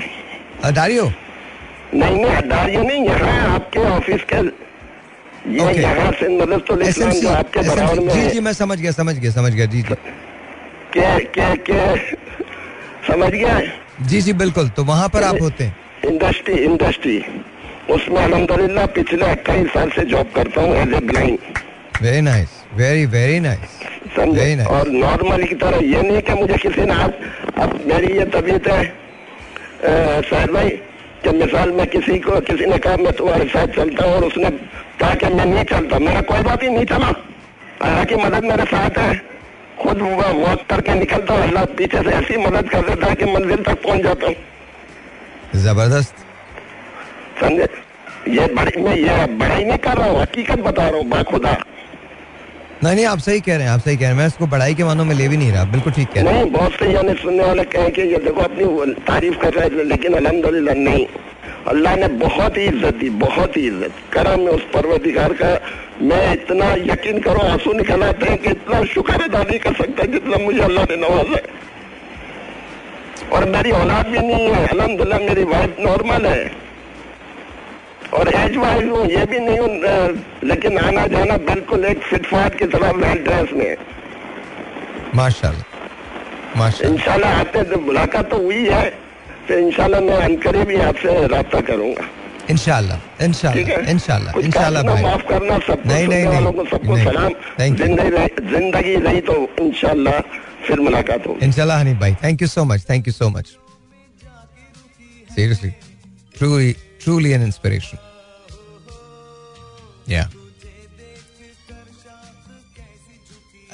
अदारियो? नहीं नहीं अदारियो नहीं यहाँ आपके ऑफ़िस के ये Okay. यहाँ से मदद इस्लाम जो आपके बराबर में जी जी मैं समझ गया समझ गया समझ गया जी जी। के के के समझ गया? जी जी बिल्कुल। तो वहाँ पर आप होते हैं। Industry industry. उसमें अलहमदुलिल्लाह पिछले अट्ठाईस साल से जॉब करता हूँ as a blind. Very nice very very nice समझे? Nice. और नॉर्मल की तरह ये नहीं कि मुझे किसी ने आज अब मेरी ये तबीयत है। शायद भाई कि मिसाल में किसी को किसी ने कहा मैं तुम्हारे साथ चलता हूँ और उसने कहा कि मैं नहीं चलता। मेरा कोई बात ही नहीं चला। हालाँकि मदद मेरे साथ है। खुद हुआ वॉक करके निकलता हूँ? अल्लाह पीछे से ऐसी मदद कर देता है कि मंजिल तक पहुँच जाता हूँ। ज़बरदस्त। समझे? ये बड़ी मैं ये बड़ाई नहीं कर रहा हूँ हकीकत बता रहा हूँ बाखुदा नहीं नहीं आप सही कह रहे हैं आप सही कह रहे हैं। मैं इसको बड़ाई के मानों में ले भी नहीं रहा बिल्कुल ठीक कह रहे हैं। बहुत से यानी सुनने वाले कहें कि ये देखो अपनी तारीफ़ कर रहे थे लेकिन अल्हम्दुलिल्लाह नहीं। अल्लाह ने बहुत ही इज़्ज़त दी बहुत ही इज़्ज़त। करम में उस परवदिगार का मैं इतना यकीन करो आँसू निकल आते हैं कि इतना शुक्र अदा नहीं कर सकता जितना मुझे अल्लाह ने नवाजा है। और मेरी औलाद भी नहीं है अल्हम्दुलिल्लाह मेरी वाइफ नॉर्मल है। और एज वाइज हूँ ये भी नहीं हूँ लेकिन आना जाना बिल्कुल एक फिटफाट की तरह वेल ड्रेस में। माशाल्लाह माशाल्लाह। इंशाल्लाह आते तो मुलाकात तो हुई है। तो इंशाल्लाह मैं अनकरीब भी आपसे रब्ता करूँगा। इंशाल्लाह ठीक इंशाल्लाह है इंशाल्लाह इंशाल्लाह भाई। माफ़ करना सबको नहीं, नहीं, नहीं, सबको सलाम। ज़िंदगी रही- तो इंशाल्लाह फिर मुलाकात होगी। इंशाल्लाह हनीफ भाई thank you so much thank you so much seriously truly truly an inspiration या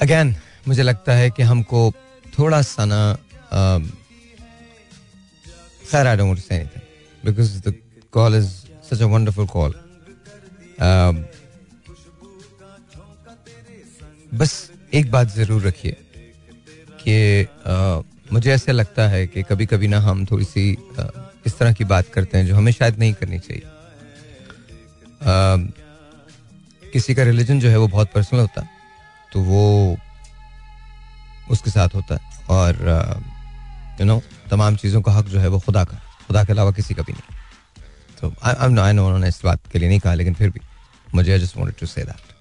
अगेन मुझे लगता है कि हमको थोड़ा सा ना um, खैर I don't say anything because the call is such a wonderful call बस एक बात ज़रूर रखिए कि मुझे ऐसे लगता है कि कभी कभी ना हम थोड़ी सी इस तरह की बात करते हैं जो हमें शायद नहीं करनी चाहिए। किसी का रिलीजन जो है वो बहुत पर्सनल होता है तो वो उसके साथ होता है और यू नो तमाम चीज़ों का हक जो है वो खुदा का खुदा के अलावा किसी का भी नहीं। तो आई नो उन्होंने इस बात के लिए नहीं कहा, लेकिन फिर भी मुझे I just wanted to say that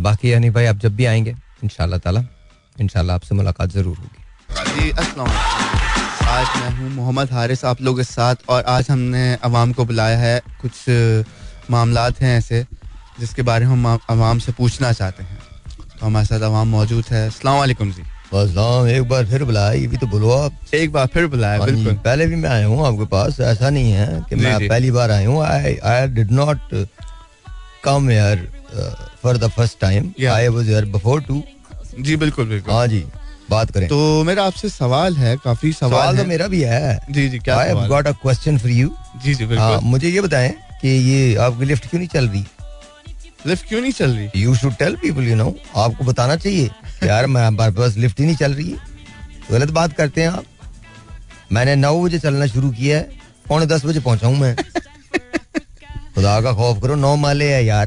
बाकी यानी भाई, आप जब भी आएँगे इन ताला, इंशाल्लाह आपसे मुलाकात ज़रूर होगी। आज मैं हूँ मोहम्मद हारिस, आप लोगों के साथ, और आज हमने आवाम को बुलाया है, कुछ मामला हैं ऐसे, जिसके बारे में हम आवाम से पूछना चाहते हैं। तो हमारे साथ अवाम मौजूद है। अस्सलाम जी। बस एक बार फिर बुलाया ये भी तो बोलो आप। एक बार फिर बुलाया हाँ बिल्कुल। पहले भी मैं आया हूँ आपके पास ऐसा नहीं है कि मैं। पहली बार आया हूँ। I I did not come here for the first time I was here before too जी बिल्कुल बिल्कुल। हाँ जी बात करें। तो मेरा आपसे सवाल है काफ़ी सवाल सवाल तो मेरा भी है। जी जी क्या I have got a question for you है? जी जी हाँ बिल्कुल मुझे ये बताएँ कि ये आपकी लिफ्ट क्यों नहीं चल रही? लिफ्ट क्यों नहीं चल रही? You should tell people you know आपको बताना चाहिए यार मैं हमारे पास लिफ्ट ही नहीं चल रही है। गलत बात करते हैं आप। मैंने नौ बजे चलना शुरू किया है। पौने दस बजे पहुँचा हूँ मैं। खुदा का खौफ करो नौ माले है यार।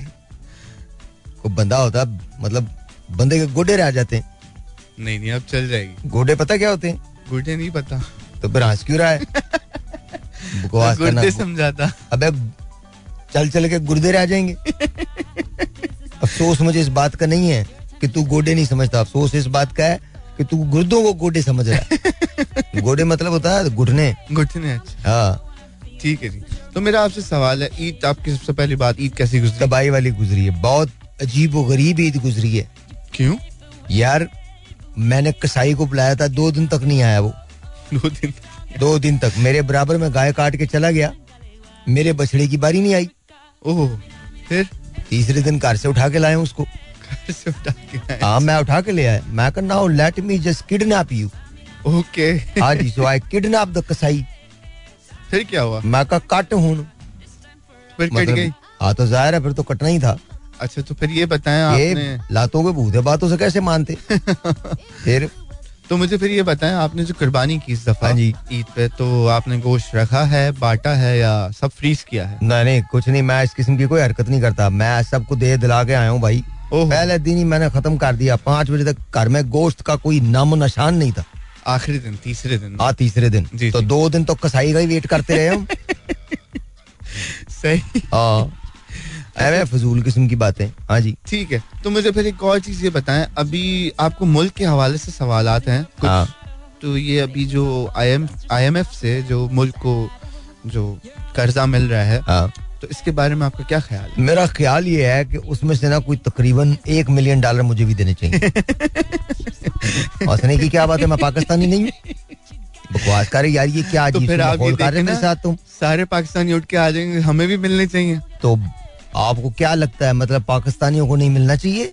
कोई बंदा होता मतलब बंदे के गोडे रह जाते हैं। नहीं नहीं अब चल जाएगी। गोडे पता क्या होते हैं? गोडे नहीं पता। तो फिर हंस क्यों रहा है? (laughs) बकवास करना। समझाता। अबे चल चल के गुर्दे रह जाएँगे। अफसोस मुझे इस बात का नहीं है कि तू गोडे नहीं समझता। अफसोस इस बात का है कि तू गुर्दों को गोडे समझ रहा है। (laughs) गोडे मतलब होता है घुटने घुटने अच्छा। हाँ। ठीक है जी। तो मेरा आपसे सवाल है ईद आपकी सबसे पहली बात ईद कैसी गुजरी? तबाही वाली गुजरी है। बहुत अजीब व गरीब ईद गुजरी है। क्यों? यार मैंने कसाई को बुलाया था दो दिन तक नहीं आया वो। (laughs) दो दिन दो दिन तक। मेरे बराबर में गाय काट के चला गया। मेरे बछड़े की बारी नहीं आई। ओह फिर? तीसरे दिन घर से उठा के लाए उसको। के। हाँ। मैं उठा के ले आया। मैं कहा now let me just kidnap you okay. हाँ जी सो आई किडनैप द कसाई फिर क्या हुआ? मैं कहा कट हूँ फिर कट मतलब गई? हाँ तो ज़ाहिर है फिर तो कटना ही था। अच्छा तो फिर ये बताएँ आपने। लातों के भूते बातों से कैसे मानते? (laughs) फिर तो मुझे फिर ये बताएँ आपने जो कुर्बानी की इस दफ़ा हाँ जी। ईद पे तो आपने गोश्त रखा है बांटा है या सब फ्रीज किया है? नहीं नहीं कुछ नहीं मैं इस किस्म की कोई हरकत नहीं करता। मैं सबको दे दिला के आया हूँ भाई। पहले दिन ही मैंने खत्म कर दिया। पाँच बजे तक घर में गोश्त का कोई नामो निशान नहीं था। आखिरी दिन तीसरे दिन। हाँ तीसरे दिन। जी, तो जी। दो दिन तो कसाई का ही वेट करते रहे हम। (laughs) सही। हाँ। ऐवे फजूल किस्म की बातें। हाँ जी। ठीक है तो मुझे फिर एक और चीज़ ये बताएँ अभी आपको मुल्क के हवाले से सवालात हैं हाँ। तो ये अभी जो आई एम एफ़ से जो मुल्क को जो कर्जा मिल रहा है हाँ। तो इसके बारे में आपका क्या ख्याल है? मेरा ख्याल ये है कि उसमें से ना कोई तकरीबन एक मिलियन डॉलर मुझे भी देने चाहिए। (laughs) हंसने की क्या बात है मैं पाकिस्तानी नहीं हूँ। बकवास कर यार ये क्या तो फिर आप ये कर रहे हैं ना, साथ तुम। सारे पाकिस्तानी उठ के आ जाएँगे हमें भी मिलने चाहिए। तो आपको क्या लगता है? मतलब पाकिस्तानियों को नहीं मिलना चाहिए?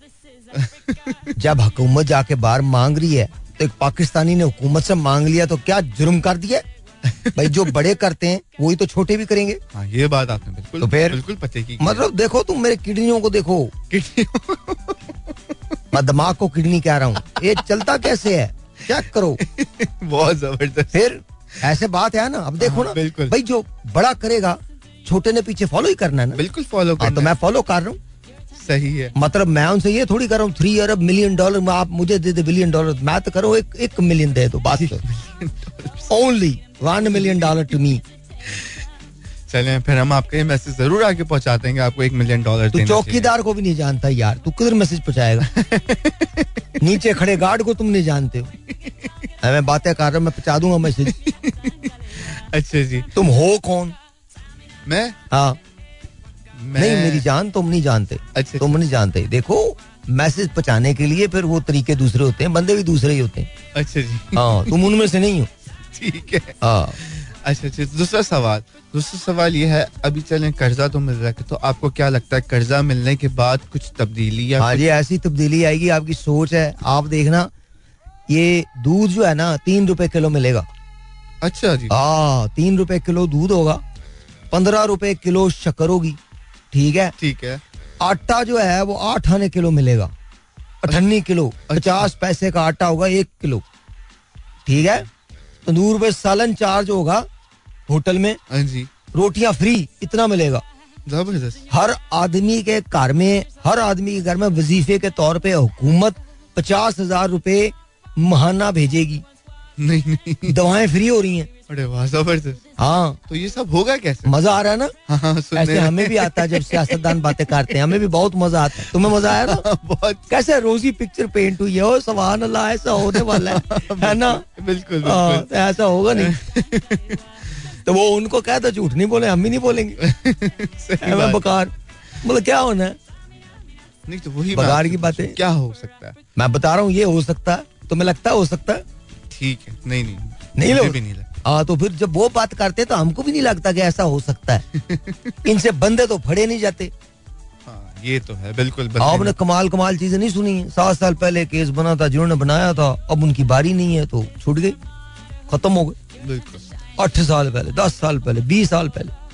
(laughs) जब हुकूमत जाके बाहर मांग रही है तो एक पाकिस्तानी ने हुकूमत से मांग लिया तो क्या जुर्म कर दिया? (laughs) भाई जो बड़े करते हैं वही तो छोटे भी करेंगे। हाँ ये बात आपने बिल्कुल तो फिर- बिल्कुल पते की। मतलब देखो तुम मेरे किडनियों को देखो। मैं दिमाग को किडनी कह रहा हूँ। ये चलता कैसे है? चेक करो? (laughs) बहुत ज़बरदस्त। फिर ऐसे बात है ना अब देखो हाँ, ना बिल्कुल। भाई जो बड़ा करेगा छोटे ने पीछे फॉलो ही करना है ना। बिल्कुल फॉलो हाँ, करना तो मैं फॉलो कर रहा हूँ। सही है। मतलब मैं उनसे ये थोड़ी कर रहा हूँ थ्री अरब मिलियन डॉलर में आप मुझे दे दे बिलियन डॉलर मैं तो करो एक एक मिलियन दे दो बात only one million dollar to me चलें फिर हम आपका मैसेज ज़रूर आगे पहुँचा देंगे आपको एक मिलियन डॉलर तू चौकीदार को भी नहीं जानता यार तू किधर मैसेज पहुंचाएगा? (laughs) नीचे खड़े गार्ड को तुम नहीं जानते हो। (laughs) मैं बातें कर रहा हूँ मैं पहुँचा दूँगा मैसेज (laughs) अच्छा जी। तुम हो कौन? मैं? हाँ। मैं नहीं मेरी जान तुम नहीं जानते। अच्छा तुम नहीं जानते। देखो मैसेज पहुँचाने के लिए फिर वो तरीके दूसरे होते हैं बंदे भी दूसरे ही होते हैं। अच्छा जी। हाँ तुम उनमें से नहीं हो। (laughs) ठीक है। हाँ। अच्छा अच्छा दूसरा सवाल। दूसरा सवाल ये है अभी चलें कर्जा तो मिल रहा है तो आपको क्या लगता है कर्जा मिलने के बाद कुछ तब्दीली या हाँ जी ऐसी तब्दीली आएगी आपकी सोच है। आप देखना ये दूध जो है ना तीन रुपए किलो मिलेगा। अच्छा जी। हाँ तीन रुपए किलो दूध होगा। पंद्रह रुपए किलो शक्कर होगी ठीक है? ठीक है। आटा जो है वो आठ आने किलो मिलेगा। अठन्नी किलो पचास पैसे का आटा होगा एक किलो। ठीक है? तंदूर पे सालन चार्ज होगा होटल में। हाँ जी। रोटियाँ फ्री इतना मिलेगा। हर आदमी के घर में हर आदमी के घर में वजीफे के तौर पे हुकूमत पचास हज़ार रूपए महाना भेजेगी। नहीं नहीं। दवाएँ फ्री हो रही हैं। अरे वाह ज़बरदस्त हाँ। तो ये सब होगा कैसे? मज़ा आ रहा है ना? हाँ हाँ ऐसे हमें भी आता है जब सियासतदान बातें करते हैं। हमें भी बहुत मज़ा आता है। तुम्हें मज़ा आया ना? बहुत। कैसे रोजी पिक्चर पेंट हुई है? सवान अल्लाह ऐसा होने वाला है। है ना? बिल्कुल हाँ, तो ऐसा होगा नहीं। तो वो उनको कह दो झूठ नहीं बोले हम ही नहीं बोलेंगे। (laughs) बकार? मतलब क्या होना है? नहीं तो वही बगाड़ की बातें। क्या हो सकता है? मैं बता रहा हूँ ये हो सकता है। तुम्हें लगता है हो सकता है? ठीक है। नहीं नहीं। नहीं भी नहीं लगता हाँ तो फिर जब वो बात करते तो हमको भी नहीं लगता कि ऐसा हो सकता है। (laughs) इनसे बंदे तो फड़े नहीं जाते। हाँ ये तो है बिल्कुल आपने कमाल कमाल चीज़ें नहीं सुनी। है सात साल पहले केस बना था जिन्होंने बनाया था अब उनकी बारी नहीं है तो छूट गई खत्म हो गए आठ साल पहले दस साल पहले बीस साल पहले।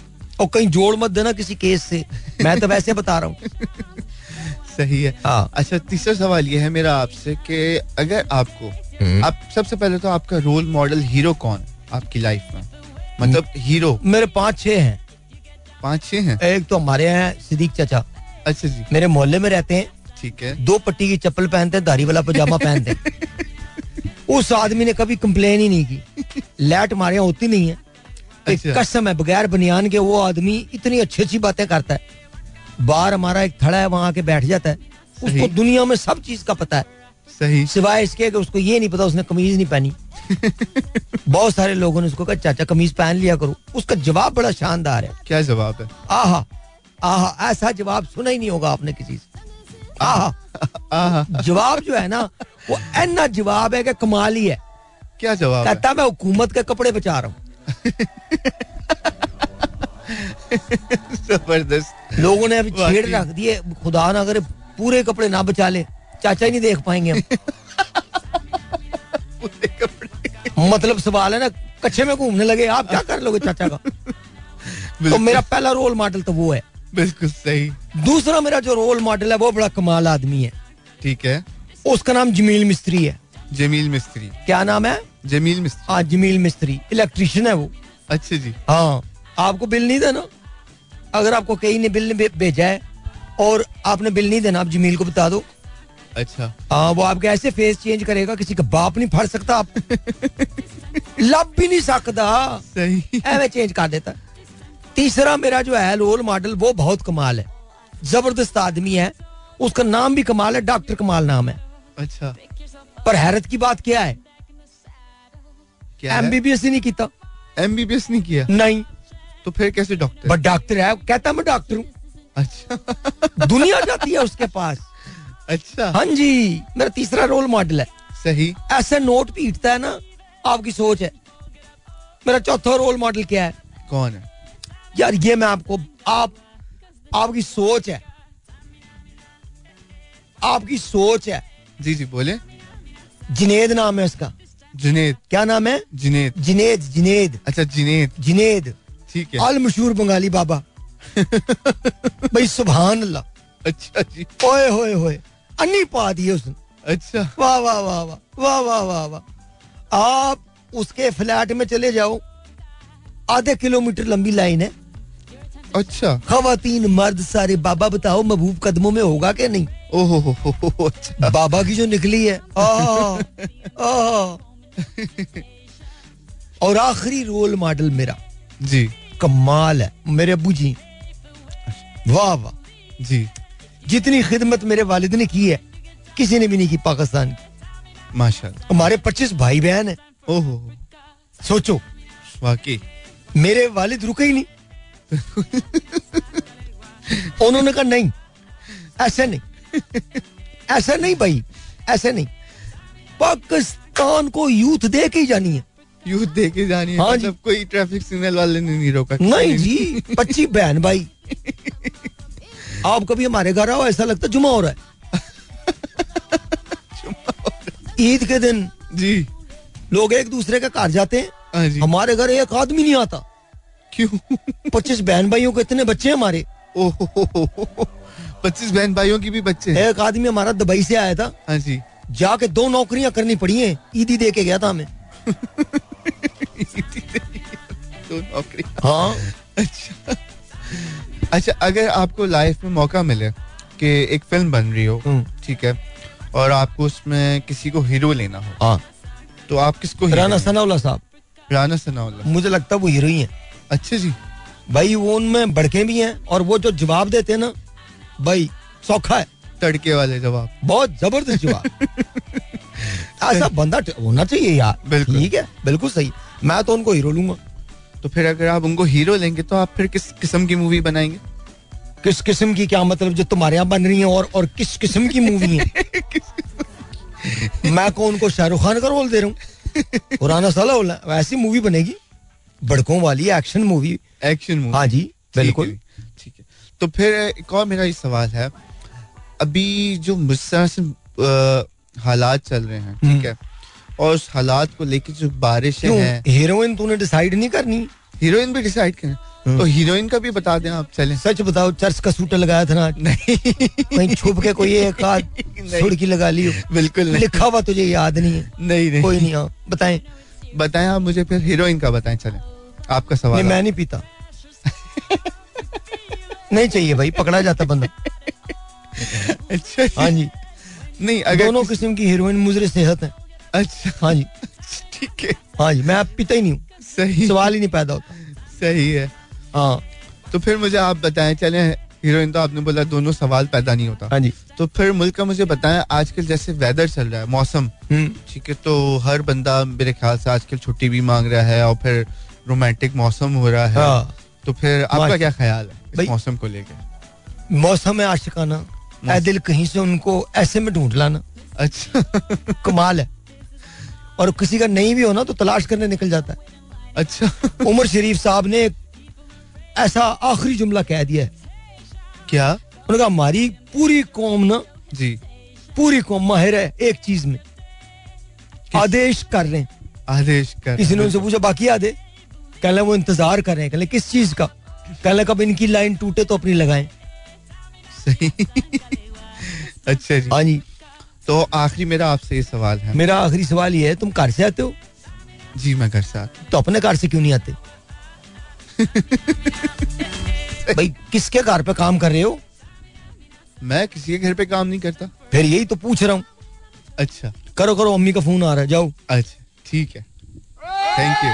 और कहीं जोड़ मत देना किसी केस से। मैं तो वैसे बता रहा हूँ। (laughs) सही है। हाँ। अच्छा तीसरा सवाल ये है मेरा आपसे कि अगर आपको हम्म। आप सबसे पहले तो आपका रोल मॉडल हीरो कौन है? आपकी लाइफ में? मतलब हीरो मेरे पाँच छह हैं। पाँच छह हैं? एक तो हमारे हैं सिद्दीक चाचा। अच्छा जी। मेरे मोहल्ले में रहते हैं। ठीक है। दो पट्टी की चप्पल पहनते हैं दाढ़ी वाला पजामा पहनते हैं। (laughs) उस आदमी ने कभी कंप्लेन ही नहीं की। लाइट हमारे यहाँ होती नहीं है। अच्छा। कसम है बगैर बनियान के वो आदमी इतनी अच्छी अच्छी बातें करता है। बाहर हमारा एक थड़ा है वहाँ आके बैठ जाता है। उसको दुनिया में सब चीज़ का पता है। सही। सिवाय इसके कि उसको ये नहीं पता उसने कमीज नहीं पहनी। (laughs) बहुत सारे लोगों ने उसको कहा चाचा कमीज पहन लिया करो। उसका जवाब बड़ा शानदार है। क्या जवाब है? आहा आहा ऐसा जवाब सुना ही नहीं होगा आपने किसी से। आहा (laughs) आहा, जवाब जो है ना वो ऐना जवाब है कि कमाल ही है। क्या जवाब है? कहता मैं हुकूमत के कपड़े बचा रहा हूँ। (laughs) ज़बरदस्त। लोगों ने अभी छेड़ रख दिए खुदा ना करे पूरे कपड़े ना बचा ले। चाचा ही नहीं देख पाएँगे हम। पूरे कपड़े मतलब सवाल है ना कच्चे में घूमने लगे आप क्या कर लोगे चाचा का? (laughs) तो मेरा पहला रोल मॉडल तो वो है। बिल्कुल सही। दूसरा मेरा जो रोल मॉडल है वो बड़ा कमाल आदमी है। ठीक है। उसका नाम जमील मिस्त्री है। जमील मिस्त्री। क्या नाम है? जमील मिस्त्री। हाँ जमील मिस्त्री। इलेक्ट्रिशियन है वो। अच्छा जी। हाँ आपको बिल नहीं देना? अगर आपको कहीं ने बिल भेजा है और आपने बिल नहीं देना आप जमील को बता दो। अच्छा। हाँ वो आपके ऐसे फेस चेंज करेगा किसी का बाप नहीं फड़ सकता। (laughs) आप लब भी नहीं सकता। सही। ऐਵੇਂ चेंज कर देता। तीसरा मेरा जो है रोल मॉडल वो बहुत कमाल है। ज़बरदस्त आदमी है। उसका नाम भी कमाल है डॉक्टर कमाल नाम है। अच्छा। पर हैरत की बात क्या है? क्या एमबीबीएस ही नहीं किया एमबीबीएस नहीं किया? नहीं। तो फिर कैसे डॉक्टर बट डॉक्टर है। कहता मैं डॉक्टर हूँ। अच्छा। दुनिया जाती है उसके पास। अच्छा। हाँ जी मेरा तीसरा रोल मॉडल है। सही। ऐसे नोट पीटता है ना आपकी सोच है। मेरा चौथा रोल मॉडल क्या है? कौन है? यार ये मैं आपको आप आपकी सोच है। आपकी सोच है। जी जी बोले। जिनेद नाम है उसका जुनेद। क्या नाम है? जुनेद। जिनेद जिनेद। अच्छा जुनेद। जिनेद। ठीक है। अल मशहूर बंगाली बाबा। (laughs) भाई सुबहान अल्लाह अच्छा जी। ओए होए होए। अन्नी पा दिए उसने। अच्छा। वाह वाह वाह वाह वाह वाह वाह वाह। आप उसके फ्लैट में चले जाओ। आधे किलोमीटर लंबी लाइन है। अच्छा। खातन मर्द सारे बाबा बताओ महबूब कदमों में होगा कि नहीं? ओहो हो हो हो अच्छा। बाबा की जो निकली है। आह, आह। और आखिरी रोल मॉडल मेरा। जी। कमाल है। मेरे अबू जी। वाह वाह। जी। जितनी खिदमत मेरे वालिद ने की है किसी ने भी नहीं की पाकिस्तान की। माशाल्लाह। हमारे पच्चीस भाई बहन है। ओहो। सोचो वाकई। मेरे वालिद रुके ही नहीं। (laughs) उन्होंने कहा नहीं ऐसे नहीं। ऐसा नहीं भाई ऐसे नहीं। पाकिस्तान को यूथ दे के ही जानी है। यूथ दे के जानी है। हाँ। मतलब कोई ट्रैफ़िक सिग्नल वाले ने नहीं रोका। नहीं जी (laughs) पच्चीस बहन भाई। आप कभी हमारे घर आओ ऐसा लगता है जुमा (laughs) हो रहा है। ईद के दिन जी। लोग एक दूसरे के घर जाते हैं। हाँ हमारे घर एक आदमी नहीं आता। क्यों? पच्चीस बहन भाइयों के इतने बच्चे हैं हमारे। ओहो पच्चीस बहन भाइयों की भी बच्चे एक आदमी हमारा दुबई से आया था। हाँ जी। जाके दो नौकरियाँ करनी पड़ी हैं। ईदी दे के गया था हमें। (laughs) दो नौकरी हाँ। अच्छा। अच्छा अगर आपको लाइफ में मौका मिले कि एक फ़िल्म बन रही हो हम्म। ठीक है और आपको उसमें किसी को हीरो लेना हो हाँ। तो आप किसको राना? सनाउल्ला साहब। राना सनाउल्ला। मुझे लगता है वो हीरो ही। है अच्छा जी। भाई वो उनमें बड़के भी हैं और वो जो जवाब देते हैं ना भाई सौखा है। तड़के वाले जवाब। बहुत ज़बरदस्त जवाब। (laughs) ऐसा बंदा होना चाहिए यार। ठीक है बिल्कुल सही। मैं तो उनको हीरो लूँगा। तो फिर अगर आप उनको हीरो लेंगे तो आप फिर किस किस्म की मूवी बनाएँगे? किस किस्म की क्या मतलब जो तुम्हारे यहाँ बन रही है और और किस किस्म की मूवी है? मैं को उनको शाहरुख खान का रोल दे रहा हूँ? पुराना राना साला बोला वैसी मूवी बनेगी बड़कों वाली एक्शन मूवी एक्शन मूवी हाँ जी बिल्कुल। ठीक है। तो फिर एक और मेरा ये सवाल है। अभी जो जिस तरह से अ, हालात चल रहे हैं हम्म। ठीक है और उस हालात को लेके जो बारिश हैं। हीरोइन तूने डिसाइड नहीं करनी? हीरोइन भी डिसाइड करें हम्म। तो हीरोइन का भी बता दें आप चलें। सच बताओ चर्च का सूट लगाया था ना नहीं। कहीं छुप के कोई एक (laughs) सुड़की लगा ली बिल्कुल नहीं। लिखा हुआ तुझे याद नहीं है। नहीं नहीं। कोई नहीं बताएँ। बताएँ आप मुझे फिर हीरोइन का बताएँ चलें। आपका सवाल नहीं मैं नहीं पीता। नहीं चाहिए भाई पकड़ा जाता बंदा। (laughs) अच्छा। हाँ जी। नहीं अगर दोनों किस्म की हीरोइन मुजरे सेहत है। अच्छा। हाँ जी। ठीक है। हाँ जी मैं अब पीता ही नहीं हूँ। सही। सवाल ही नहीं पैदा होता। सही है। हाँ। तो फिर मुझे आप बताएँ चले हीरोइन तो आपने बोला दोनों सवाल पैदा नहीं होता। हाँ जी। तो फिर मुल्क का मुझे बताएँ आजकल जैसे वेदर चल रहा है मौसम। हम्म, ठीक है तो हर बंदा मेरे ख्याल से आजकल छुट्टी भी मांग रहा है और फिर रोमांटिक मौसम हो रहा है। हाँ। तो फिर आपका क्या ख्याल है इस मौसम को लेकर मौसम है आशिकाना। दिल कहीं से उनको ऐसे में ढूंढ लाना। अच्छा। कमाल है। और किसी का नहीं भी हो ना तो तलाश करने निकल जाता है। अच्छा। (laughs) उमर शरीफ साहब ने एक ऐसा आखिरी जुमला कह दिया है। क्या? उन्होंने कहा हमारी पूरी कौम ना जी। पूरी कौम माहिर है एक चीज़ में। आदेश कर रहे हैं। आदेश कर किसी ने उनसे पूछा बाकी आदे? कहने वो इंतज़ार कर रहे हैं। कहले किस चीज़ का? कहले कब इनकी लाइन टूटे तो अपनी लगाएँ। सही। (laughs) अच्छा जी। हाँ जी। तो आखिरी मेरा आपसे ये सवाल है। मेरा आखिरी सवाल ये है तुम घर से आते हो? जी मैं घर से आता तो अपने घर से क्यों नहीं आते? (laughs) भाई किसके घर पे काम कर रहे हो? मैं किसी के घर पे काम नहीं करता। फिर यही तो पूछ रहा हूँ। अच्छा। करो करो मम्मी का फ़ोन आ रहा है जाओ। अच्छा ठीक है। Thank you